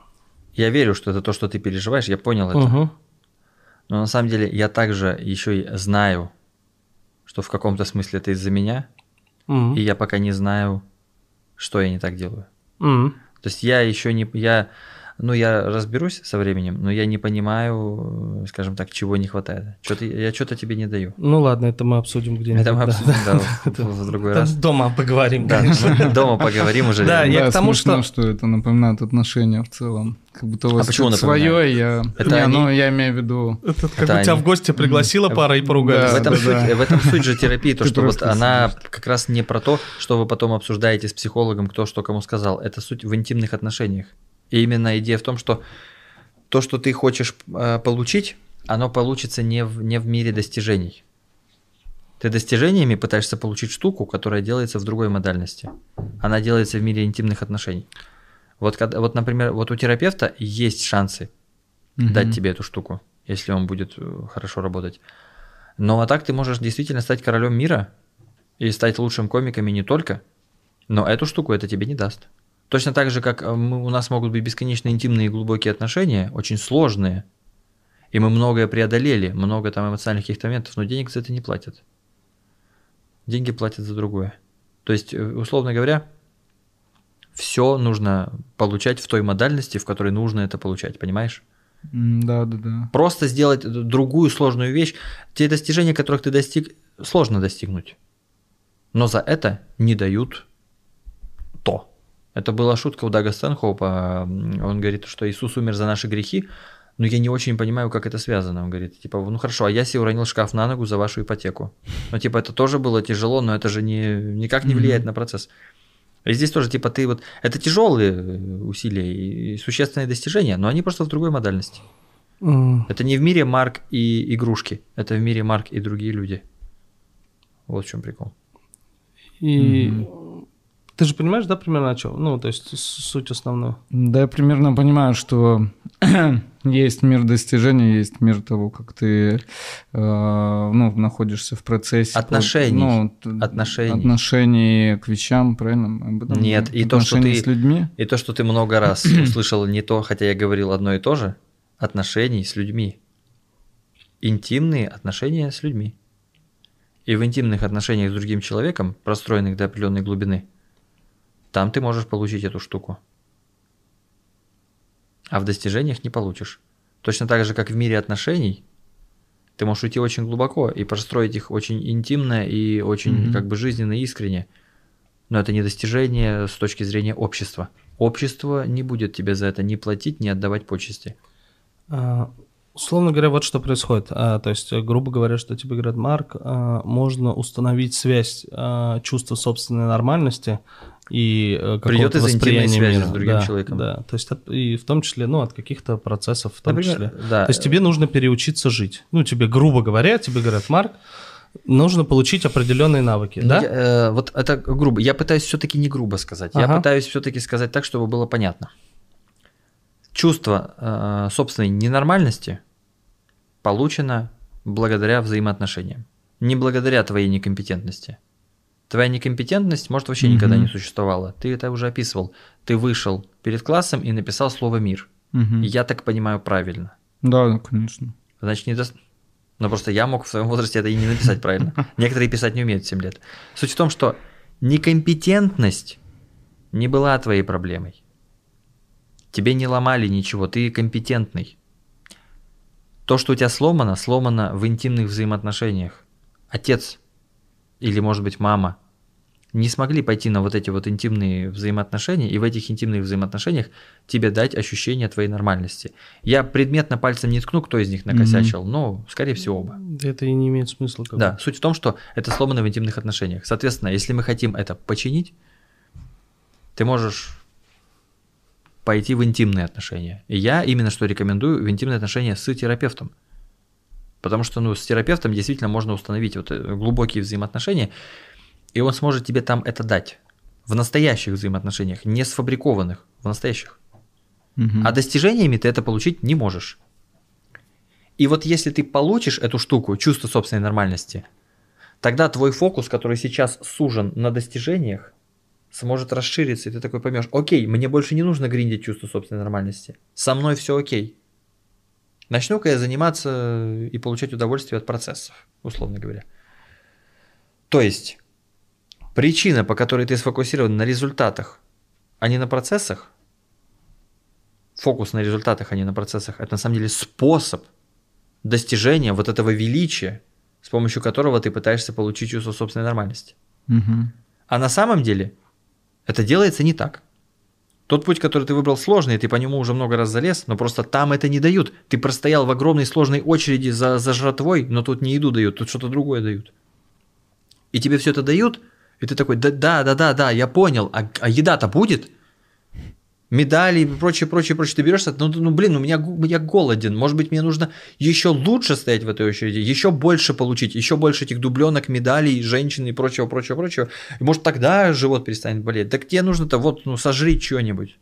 я верю, что это то, что ты переживаешь, я понял это. Мгм. Но на самом деле я также еще и знаю, что в каком-то смысле это из-за меня, Мгм. и я пока не знаю, что я не так делаю. Мгм. То есть я еще не... Я, ну, я разберусь со временем, но я не понимаю, э, скажем так, чего не хватает. Что-то, я что-то тебе не даю. Ну ладно, это мы обсудим где-нибудь. Это мы да. обсудим, да, в- <laughs> в другой раз. Дома поговорим. Да, <laughs> дома поговорим уже. Да, я да, к тому, смешно, что- это напоминает отношения в целом. Как будто у вас почему тут напоминает? свое, я... Это не, они? ну, я имею в виду... Это как Это бы тебя в гости пригласила пара и поругались. в, этом да, суть, да. в этом суть же терапии, то, что вот она как раз не про то, что вы потом обсуждаете с психологом, кто что кому сказал. Это суть в интимных отношениях. И именно идея в том, что то, что ты хочешь э, получить, оно получится не в, не в мире достижений. Ты достижениями пытаешься получить штуку, которая делается в другой модальности. Она делается в мире интимных отношений. Вот, вот например, вот у терапевта есть шансы дать Мгм. тебе эту штуку, если он будет э, хорошо работать. Но а так ты можешь действительно стать королем мира и стать лучшим комиком и не только, но эту штуку это тебе не даст. Точно так же, как э, мы, у нас могут быть бесконечно интимные и глубокие отношения, очень сложные, и мы многое преодолели, много там эмоциональных каких-то моментов, но денег за это не платят. Деньги платят за другое. То есть, э, условно говоря, все нужно получать в той модальности, в которой нужно это получать, понимаешь? Да, да, да. Просто сделать другую сложную вещь, те достижения, которых ты достиг, сложно достигнуть. Но за это не дают. Это была шутка у Дага Стэнхоупа. Он говорит, что Иисус умер за наши грехи, но я не очень понимаю, как это связано. Он говорит, типа, ну хорошо, а я себе уронил шкаф на ногу за вашу ипотеку. Ну, типа, это тоже было тяжело, но это же не, никак не влияет на процесс. И здесь тоже, типа, ты вот... Это тяжелые усилия и существенные достижения, но они просто в другой модальности. М. Это не в мире Марк и игрушки, это в мире Марк и другие люди. Вот в чем прикол. И ты же понимаешь, да, примерно о чем? Ну, то есть суть основную. Да, я примерно понимаю, что <clears throat> есть мир достижений, есть мир того, как ты э, ну, находишься в процессе. Отношений. Ну, Отношений. Отношений к вещам, правильно? Об этом Нет, и то, что ты- с людьми. И то, что ты много раз <clears throat> услышал не то, хотя я говорил одно и то же, отношений с людьми. Интимные отношения с людьми. И в интимных отношениях с другим человеком, простроенных до определенной глубины, там ты можешь получить эту штуку. А в достижениях не получишь. Точно так же, как в мире отношений, ты можешь уйти очень глубоко и простроить их очень интимно и очень Мгм. как бы жизненно и искренне. Но это не достижение с точки зрения общества. Общество не будет тебе за это ни платить, ни отдавать почести. А, Условно говоря, вот что происходит. А, То есть, грубо говоря, что тебе говорят, Марк, а, можно установить связь а, чувства собственной нормальности и э, Придет из интимной связи мира. с другим Да, человеком. Да, то есть от- и в том числе, ну, от каких-то процессов в том Например, числе. да. То есть тебе нужно переучиться жить. Ну, тебе, грубо говоря, тебе говорят, Марк, нужно получить определенные навыки, Ну, да? я, э, вот это грубо. Я пытаюсь все-таки не грубо сказать. Я Ага. пытаюсь все-таки сказать так, чтобы было понятно. Чувство э, собственной ненормальности получено благодаря взаимоотношениям. Не благодаря твоей некомпетентности. Твоя некомпетентность, может, вообще никогда не существовала. Ты это уже описывал. Ты вышел перед классом и написал слово «мир». И Я так понимаю правильно. Да, ну, конечно. Значит, не даст... Но просто я мог в своем возрасте это и не написать правильно. <laughs> Некоторые писать не умеют в 7 лет. Суть в том, что некомпетентность не была твоей проблемой. Тебе не ломали ничего, ты компетентный. То, что у тебя сломано, сломано в интимных взаимоотношениях. Отец или, может быть, мама не смогли пойти на вот эти вот интимные взаимоотношения, и в этих интимных взаимоотношениях тебе дать ощущение твоей нормальности. Я предметно пальцем не ткну, кто из них накосячил, но, скорее всего, оба. Это и не имеет смысла. как Да, суть в том, что это сломано в интимных отношениях. Соответственно, если мы хотим это починить, ты можешь пойти в интимные отношения. И я именно что рекомендую в интимные отношения с терапевтом. Потому что ну, с терапевтом действительно можно установить вот э, глубокие взаимоотношения, и он сможет тебе там это дать. В настоящих взаимоотношениях, не сфабрикованных, в настоящих. Мгм. А достижениями ты это получить не можешь. И вот если ты получишь эту штуку, чувство собственной нормальности, тогда твой фокус, который сейчас сужен на достижениях, сможет расшириться, и ты такой поймешь, окей, мне больше не нужно гриндить чувство собственной нормальности. Со мной все окей. Начну-ка я заниматься и получать удовольствие от процессов, условно говоря. То есть, причина, по которой ты сфокусирован на результатах, а не на процессах, фокус на результатах, а не на процессах, это на самом деле способ достижения вот этого величия, с помощью которого ты пытаешься получить чувство собственной нормальности. Мгм. А на самом деле это делается не так. Тот путь, который ты выбрал сложный, ты по нему уже много раз залез, но просто там это не дают. Ты простоял в огромной сложной очереди за, за жратвой, но тут не еду дают, тут что-то другое дают. И тебе все это дают, и ты такой, да, да, да, да, да, я понял, а, а еда-то будет? Медали и прочее, прочее, прочее. Ты берешься, ну, ну блин, у меня, я голоден. Может быть, мне нужно еще лучше стоять в этой очереди, еще больше получить, еще больше этих дубленок, медалей, женщин и прочего, прочего, прочего. И может тогда живот перестанет болеть. Так тебе нужно-то вот, ну, сожри что-нибудь.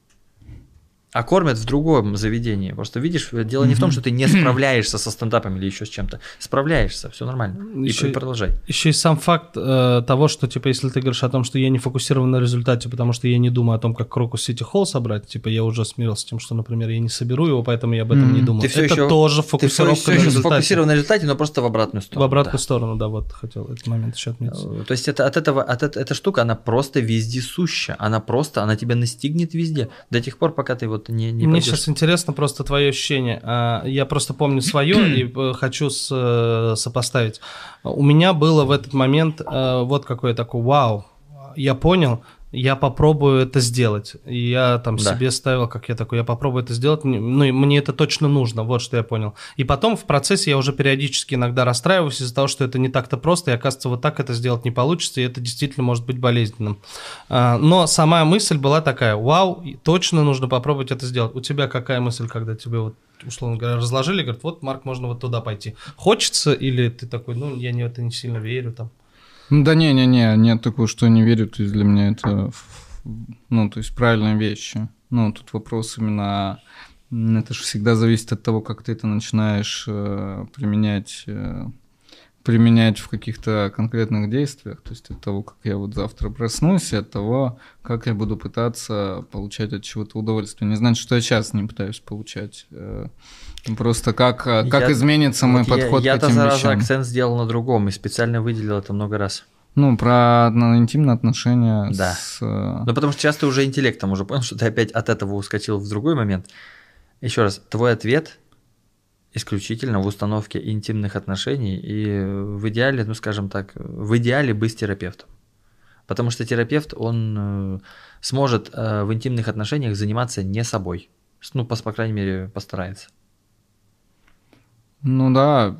А кормят в другом заведении. Просто видишь, дело не в том, что ты не справляешься со стендапом или еще с чем-то. Справляешься, все нормально. И Еще- продолжай. Еще и сам факт э, того, что, типа, если ты говоришь о том, что я не фокусирован на результате, потому что я не думаю о том, как Крокус Сити Холл собрать, типа, я уже смирился с тем, что, например, я не соберу его, поэтому я об этом не Мгм. думаю. Ты все Это еще, тоже ты все, фокусировка на результате. сфокусирован на результате, но просто в обратную В сторону. обратную да. сторону, да, вот хотел этот момент еще отметить. Э, То есть это от этого, от эт- эта штука, она просто везде суща. Она просто, она тебя настигнет везде. До тех пор, пока ты вот не, не Мне пойдешь. сейчас интересно просто твое ощущение. А, Я просто помню свое <clears throat> и э, хочу с- э, сопоставить. У меня было в этот момент э, вот какой такой, вау, я понял, я попробую это сделать. И я там Да. себе ставил, как я такой, я попробую это сделать, ну и мне это точно нужно, вот что я понял. И потом в процессе я уже периодически иногда расстраиваюсь из-за того, что это не так-то просто, и оказывается, вот так это сделать не получится, и это действительно может быть болезненным. А, Но сама мысль была такая, вау, точно нужно попробовать это сделать. У тебя какая мысль, когда тебе вот условно говоря, разложили, говорят, вот, Марк, можно вот туда пойти. Хочется или ты такой, ну, я не в это не сильно верю там. Ну Да не-не-не, нет такого, что не верю, то есть для меня это, ну, то есть правильные вещи. Ну, тут вопрос именно, это же всегда зависит от того, как ты это начинаешь э, применять, э, применять в каких-то конкретных действиях, то есть от того, как я вот завтра проснусь, и от того, как я буду пытаться получать от чего-то удовольствие. Не значит, что я сейчас не пытаюсь получать. э, Просто как, э, как Я- изменится мой Вот я- подход Я-то к этим зараза вещам. акцент сделал на другом и специально выделил это много раз. Ну, про ну, интимные отношения Да. с... э, Ну, потому что часто уже интеллектом уже понял, что ты опять от этого ускочил в другой момент. Еще раз, твой ответ исключительно в установке интимных отношений и в идеале, ну, скажем так, в идеале быть терапевтом. Потому что терапевт, он э, сможет э, в интимных отношениях заниматься не собой. Ну, по, по крайней мере, постарается. Ну да,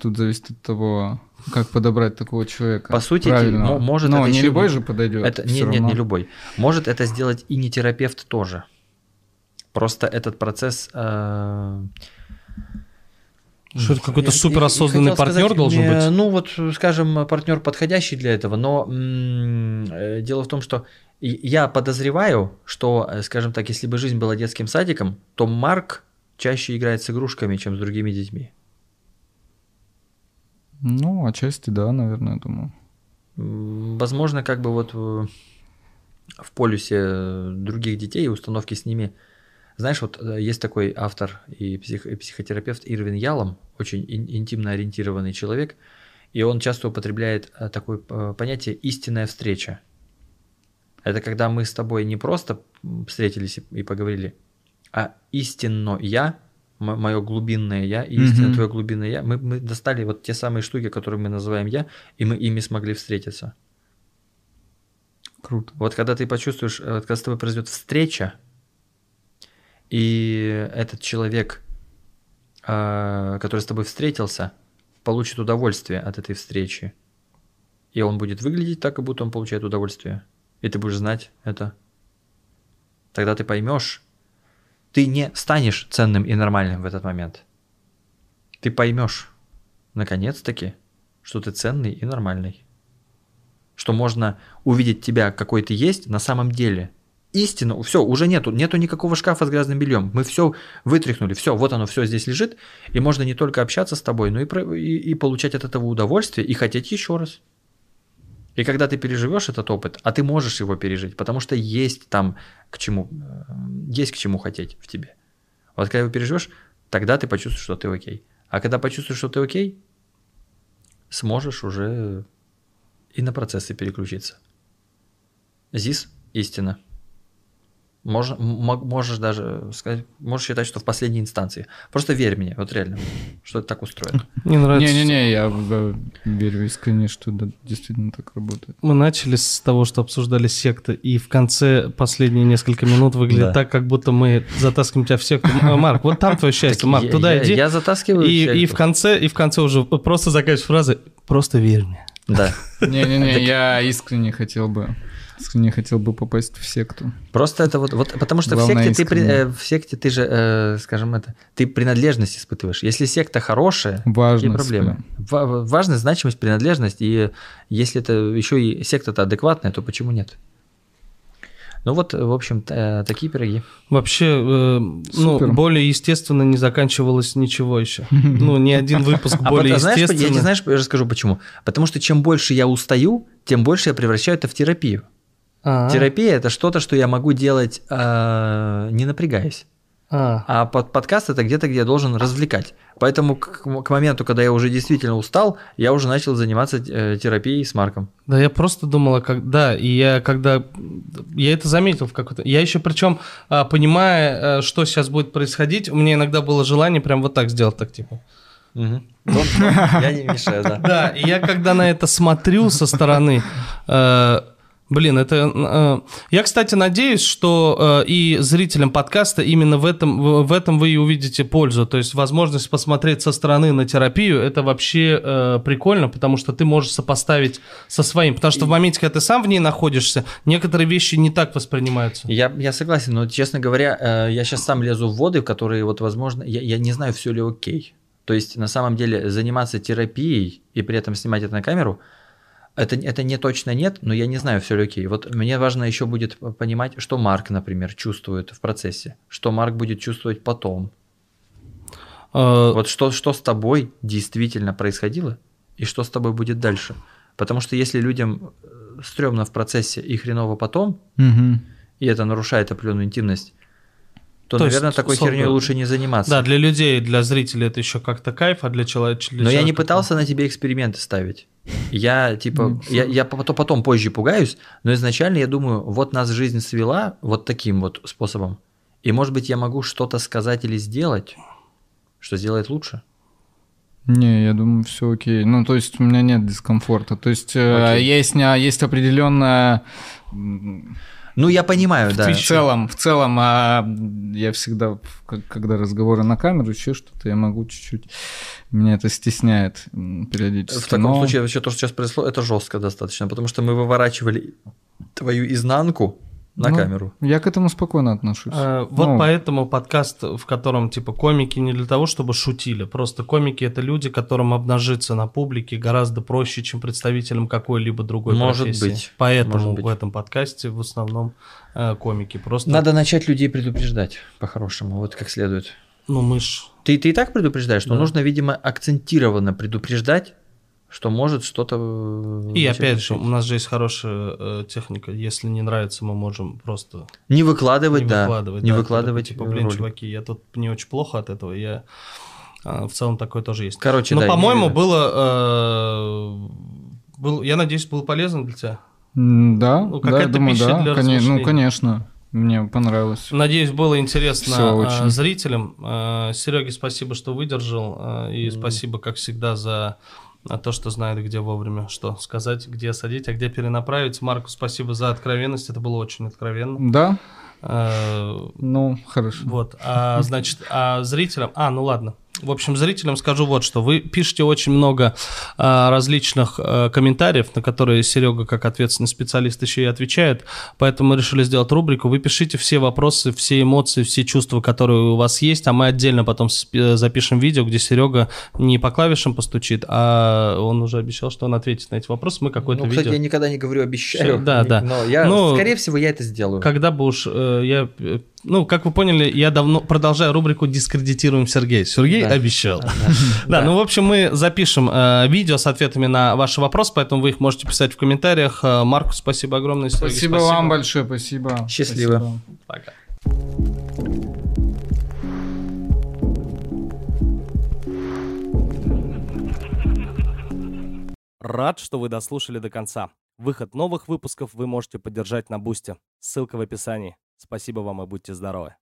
Тут зависит от того, как подобрать такого человека. По сути, правильного. может Но это не еще- любой же подойдет. Это, нет, нет, равно. не любой. Может это сделать и не терапевт тоже. Просто этот процесс... э, Что это какой-то суперосознанный я партнер сказать, должен э, быть? Ну вот, скажем, партнер подходящий для этого, но м, э, дело в том, что я подозреваю, что, э, скажем так, если бы жизнь была детским садиком, то Марк чаще играет с игрушками, чем с другими детьми. Ну, отчасти да, наверное, я думаю. Возможно, как бы вот в, в полюсе э, других детей и установки с ними. Знаешь, вот э, есть такой автор и, псих- и психотерапевт Ирвин Ялом, очень ин- интимно ориентированный человек, и он часто употребляет э, такое э, понятие «истинная встреча». Это когда мы с тобой не просто встретились и, и поговорили, а истинно я, мое глубинное я и истинно Мгм. твое глубинное я, мы, мы достали вот те самые штуки, которые мы называем я, и мы ими смогли встретиться. Круто. Вот когда ты почувствуешь, вот когда с тобой произойдет встреча, и этот человек, э, который с тобой встретился, получит удовольствие от этой встречи, и он будет выглядеть так, как будто он получает удовольствие, и ты будешь знать это, тогда ты поймешь, ты не станешь ценным и нормальным в этот момент. Ты поймешь, наконец-таки, что ты ценный и нормальный что можно увидеть тебя, какой ты есть на самом деле. Истину, все, уже нету, нету никакого шкафа с грязным бельем. Мы все вытряхнули, все, вот оно, все здесь лежит, и можно не только общаться с тобой, но и, и, и получать от этого удовольствие и хотеть еще раз. И когда ты переживешь этот опыт, а ты можешь его пережить, потому что есть там к чему, э, есть к чему хотеть в тебе. Вот когда его переживешь, тогда ты почувствуешь, что ты окей. А когда почувствуешь, что ты окей, сможешь уже и на процессы переключиться. ЗИС – истина. Можно, м- можешь даже сказать, можешь считать, что в последней инстанции. Просто верь мне, вот реально, что это так устроено. <laughs> Мне нравится. Не-не-не, я э, верю искренне, что да, действительно так работает. Мы начали с того, что обсуждали секты, и в конце последние несколько минут выглядит Да. так, как будто мы затаскиваем тебя в секту. М- Марк, вот там твое <laughs> счастье, Марк, туда я- иди. Я затаскиваю и, и в конце, и в конце уже просто заканчиваешь фразы «просто верь мне». Да. <laughs> Не-не-не, я искренне хотел бы, искренне хотел бы попасть в секту. Просто это вот, вот потому что Главное, в секте, ты, искренне. э, в секте ты же, э, скажем это, ты принадлежность испытываешь. Если секта хорошая, какие Важность проблемы? Ва- важность, значимость, принадлежность, и если это еще и секта-то адекватная, то почему нет? Ну вот, в общем, э, такие пироги. Вообще, э, ну, более естественно не заканчивалось ничего еще. <laughs> Ну, ни один выпуск А более знаешь, я не знаешь, я расскажу почему. Потому что чем больше я устаю, тем больше я превращаю это в терапию. А, Терапия это что-то, что я могу делать, э, не напрягаясь. а. А под подкаст это где-то, где я должен развлекать. Поэтому к, к моменту, когда я уже действительно устал, я уже начал заниматься э, терапией с Марком. Да, я просто думала, как, да, и я когда, я это заметил в какой-то, я еще причем, а, понимая, э, что сейчас будет происходить, у меня иногда было желание прям вот так сделать, так типа. Я не мешаю, да. <laughs> Да, и я когда на это смотрю со стороны, э, блин, это... э, я, кстати, надеюсь, что э, и зрителям подкаста именно в этом, в, этом вы и увидите пользу. То есть возможность посмотреть со стороны на терапию, это вообще э, прикольно, потому что ты можешь сопоставить со своим. Потому что в моменте, когда ты сам в ней находишься, некоторые вещи не так воспринимаются. Я, я согласен, но, честно говоря, я сейчас сам лезу в воды, которые, вот, возможно, я, я не знаю, все ли окей. То есть, на самом деле, заниматься терапией и при этом снимать это на камеру, это, это не точно нет, но я не знаю, все ли окей. Вот мне важно еще будет понимать, что Марк, например, чувствует в процессе, что Марк будет чувствовать потом. Э, Вот что, что с тобой действительно происходило и что с тобой будет дальше. Потому что если людям э, стрёмно в процессе и хреново потом, и это нарушает определенную интимность, то, То есть, наверное, такой условно, херней лучше не заниматься. Да, для людей, для зрителей это еще как-то кайф, а для человека... Но я не пытался на тебе эксперименты ставить. Я типа, я, я потом, потом позже пугаюсь, но изначально я думаю, вот нас жизнь свела вот таким вот способом, и может быть я могу что-то сказать или сделать, что сделает лучше. Не, я думаю, все окей. Ну, то есть у меня нет дискомфорта. То есть э, Окей. есть, не- есть определенная... Ну, я понимаю, да. В целом, в целом, а я всегда, когда разговоры на камеру, еще что-то, я могу чуть-чуть... Меня это стесняет периодически. В таком но... случае вообще то, что сейчас произошло, это жестко достаточно, потому что мы выворачивали твою изнанку, на ну, камеру. Я к этому спокойно отношусь. А, вот ну, поэтому подкаст, в котором типа комики не для того, чтобы шутили, просто комики это люди, которым обнажиться на публике гораздо проще, чем представителям какой-либо другой Может профессии. быть. Поэтому Может быть. в этом подкасте в основном э, комики. Просто надо начать людей предупреждать по-хорошему, вот как следует. Ну мы ж. Ты ты и так предупреждаешь, но да. нужно, видимо, акцентированно предупреждать что может что-то... Э, И опять же, у нас же есть хорошая э, техника. Если не нравится, мы можем просто... Не выкладывать, не да. Выкладывать, не да, выкладывать. Типа, блин, ролик. чуваки, я тут не очень плохо от этого, я... А, в целом такое тоже есть. Короче, Но, да, по-моему, было, э, был, я надеюсь, было полезно для тебя. Да, ну, да, я думаю, да, для конечно, ну, конечно. Мне понравилось. Надеюсь, было интересно Всё очень. зрителям. Сереге спасибо, что выдержал. И mm. спасибо, как всегда, за а то, что знает, где вовремя что сказать, где садить, а где перенаправить. Марку, спасибо за откровенность, это было очень откровенно. Да. А, ну, хорошо. Вот, а, значит, а зрителям... А, ну ладно. В общем, зрителям скажу вот что. Вы пишете очень много а, различных а, комментариев, на которые Серега, как ответственный специалист, еще и отвечает. Поэтому мы решили сделать рубрику. Вы пишите все вопросы, все эмоции, все чувства, которые у вас есть, а мы отдельно потом запишем видео, где Серега не по клавишам постучит, а он уже обещал, что он ответит на эти вопросы. Мы какое-то ну, кстати, видео... я никогда не говорю обещаю. Да, да. Но я, ну, скорее всего, я это сделаю. Когда бы уж э, я э, ну, как вы поняли, я давно продолжаю рубрику «Дискредитируем Сергея». Сергей да. обещал. <laughs> Да, ну, в общем, мы запишем э, видео с ответами на ваши вопросы, поэтому вы их можете писать в комментариях. Э, Марку, спасибо огромное. спасибо, вам большое, спасибо. Счастливо. Пока. Рад, что вы дослушали до конца. Выход новых выпусков вы можете поддержать на Бусте. Ссылка в описании. Спасибо вам и будьте здоровы.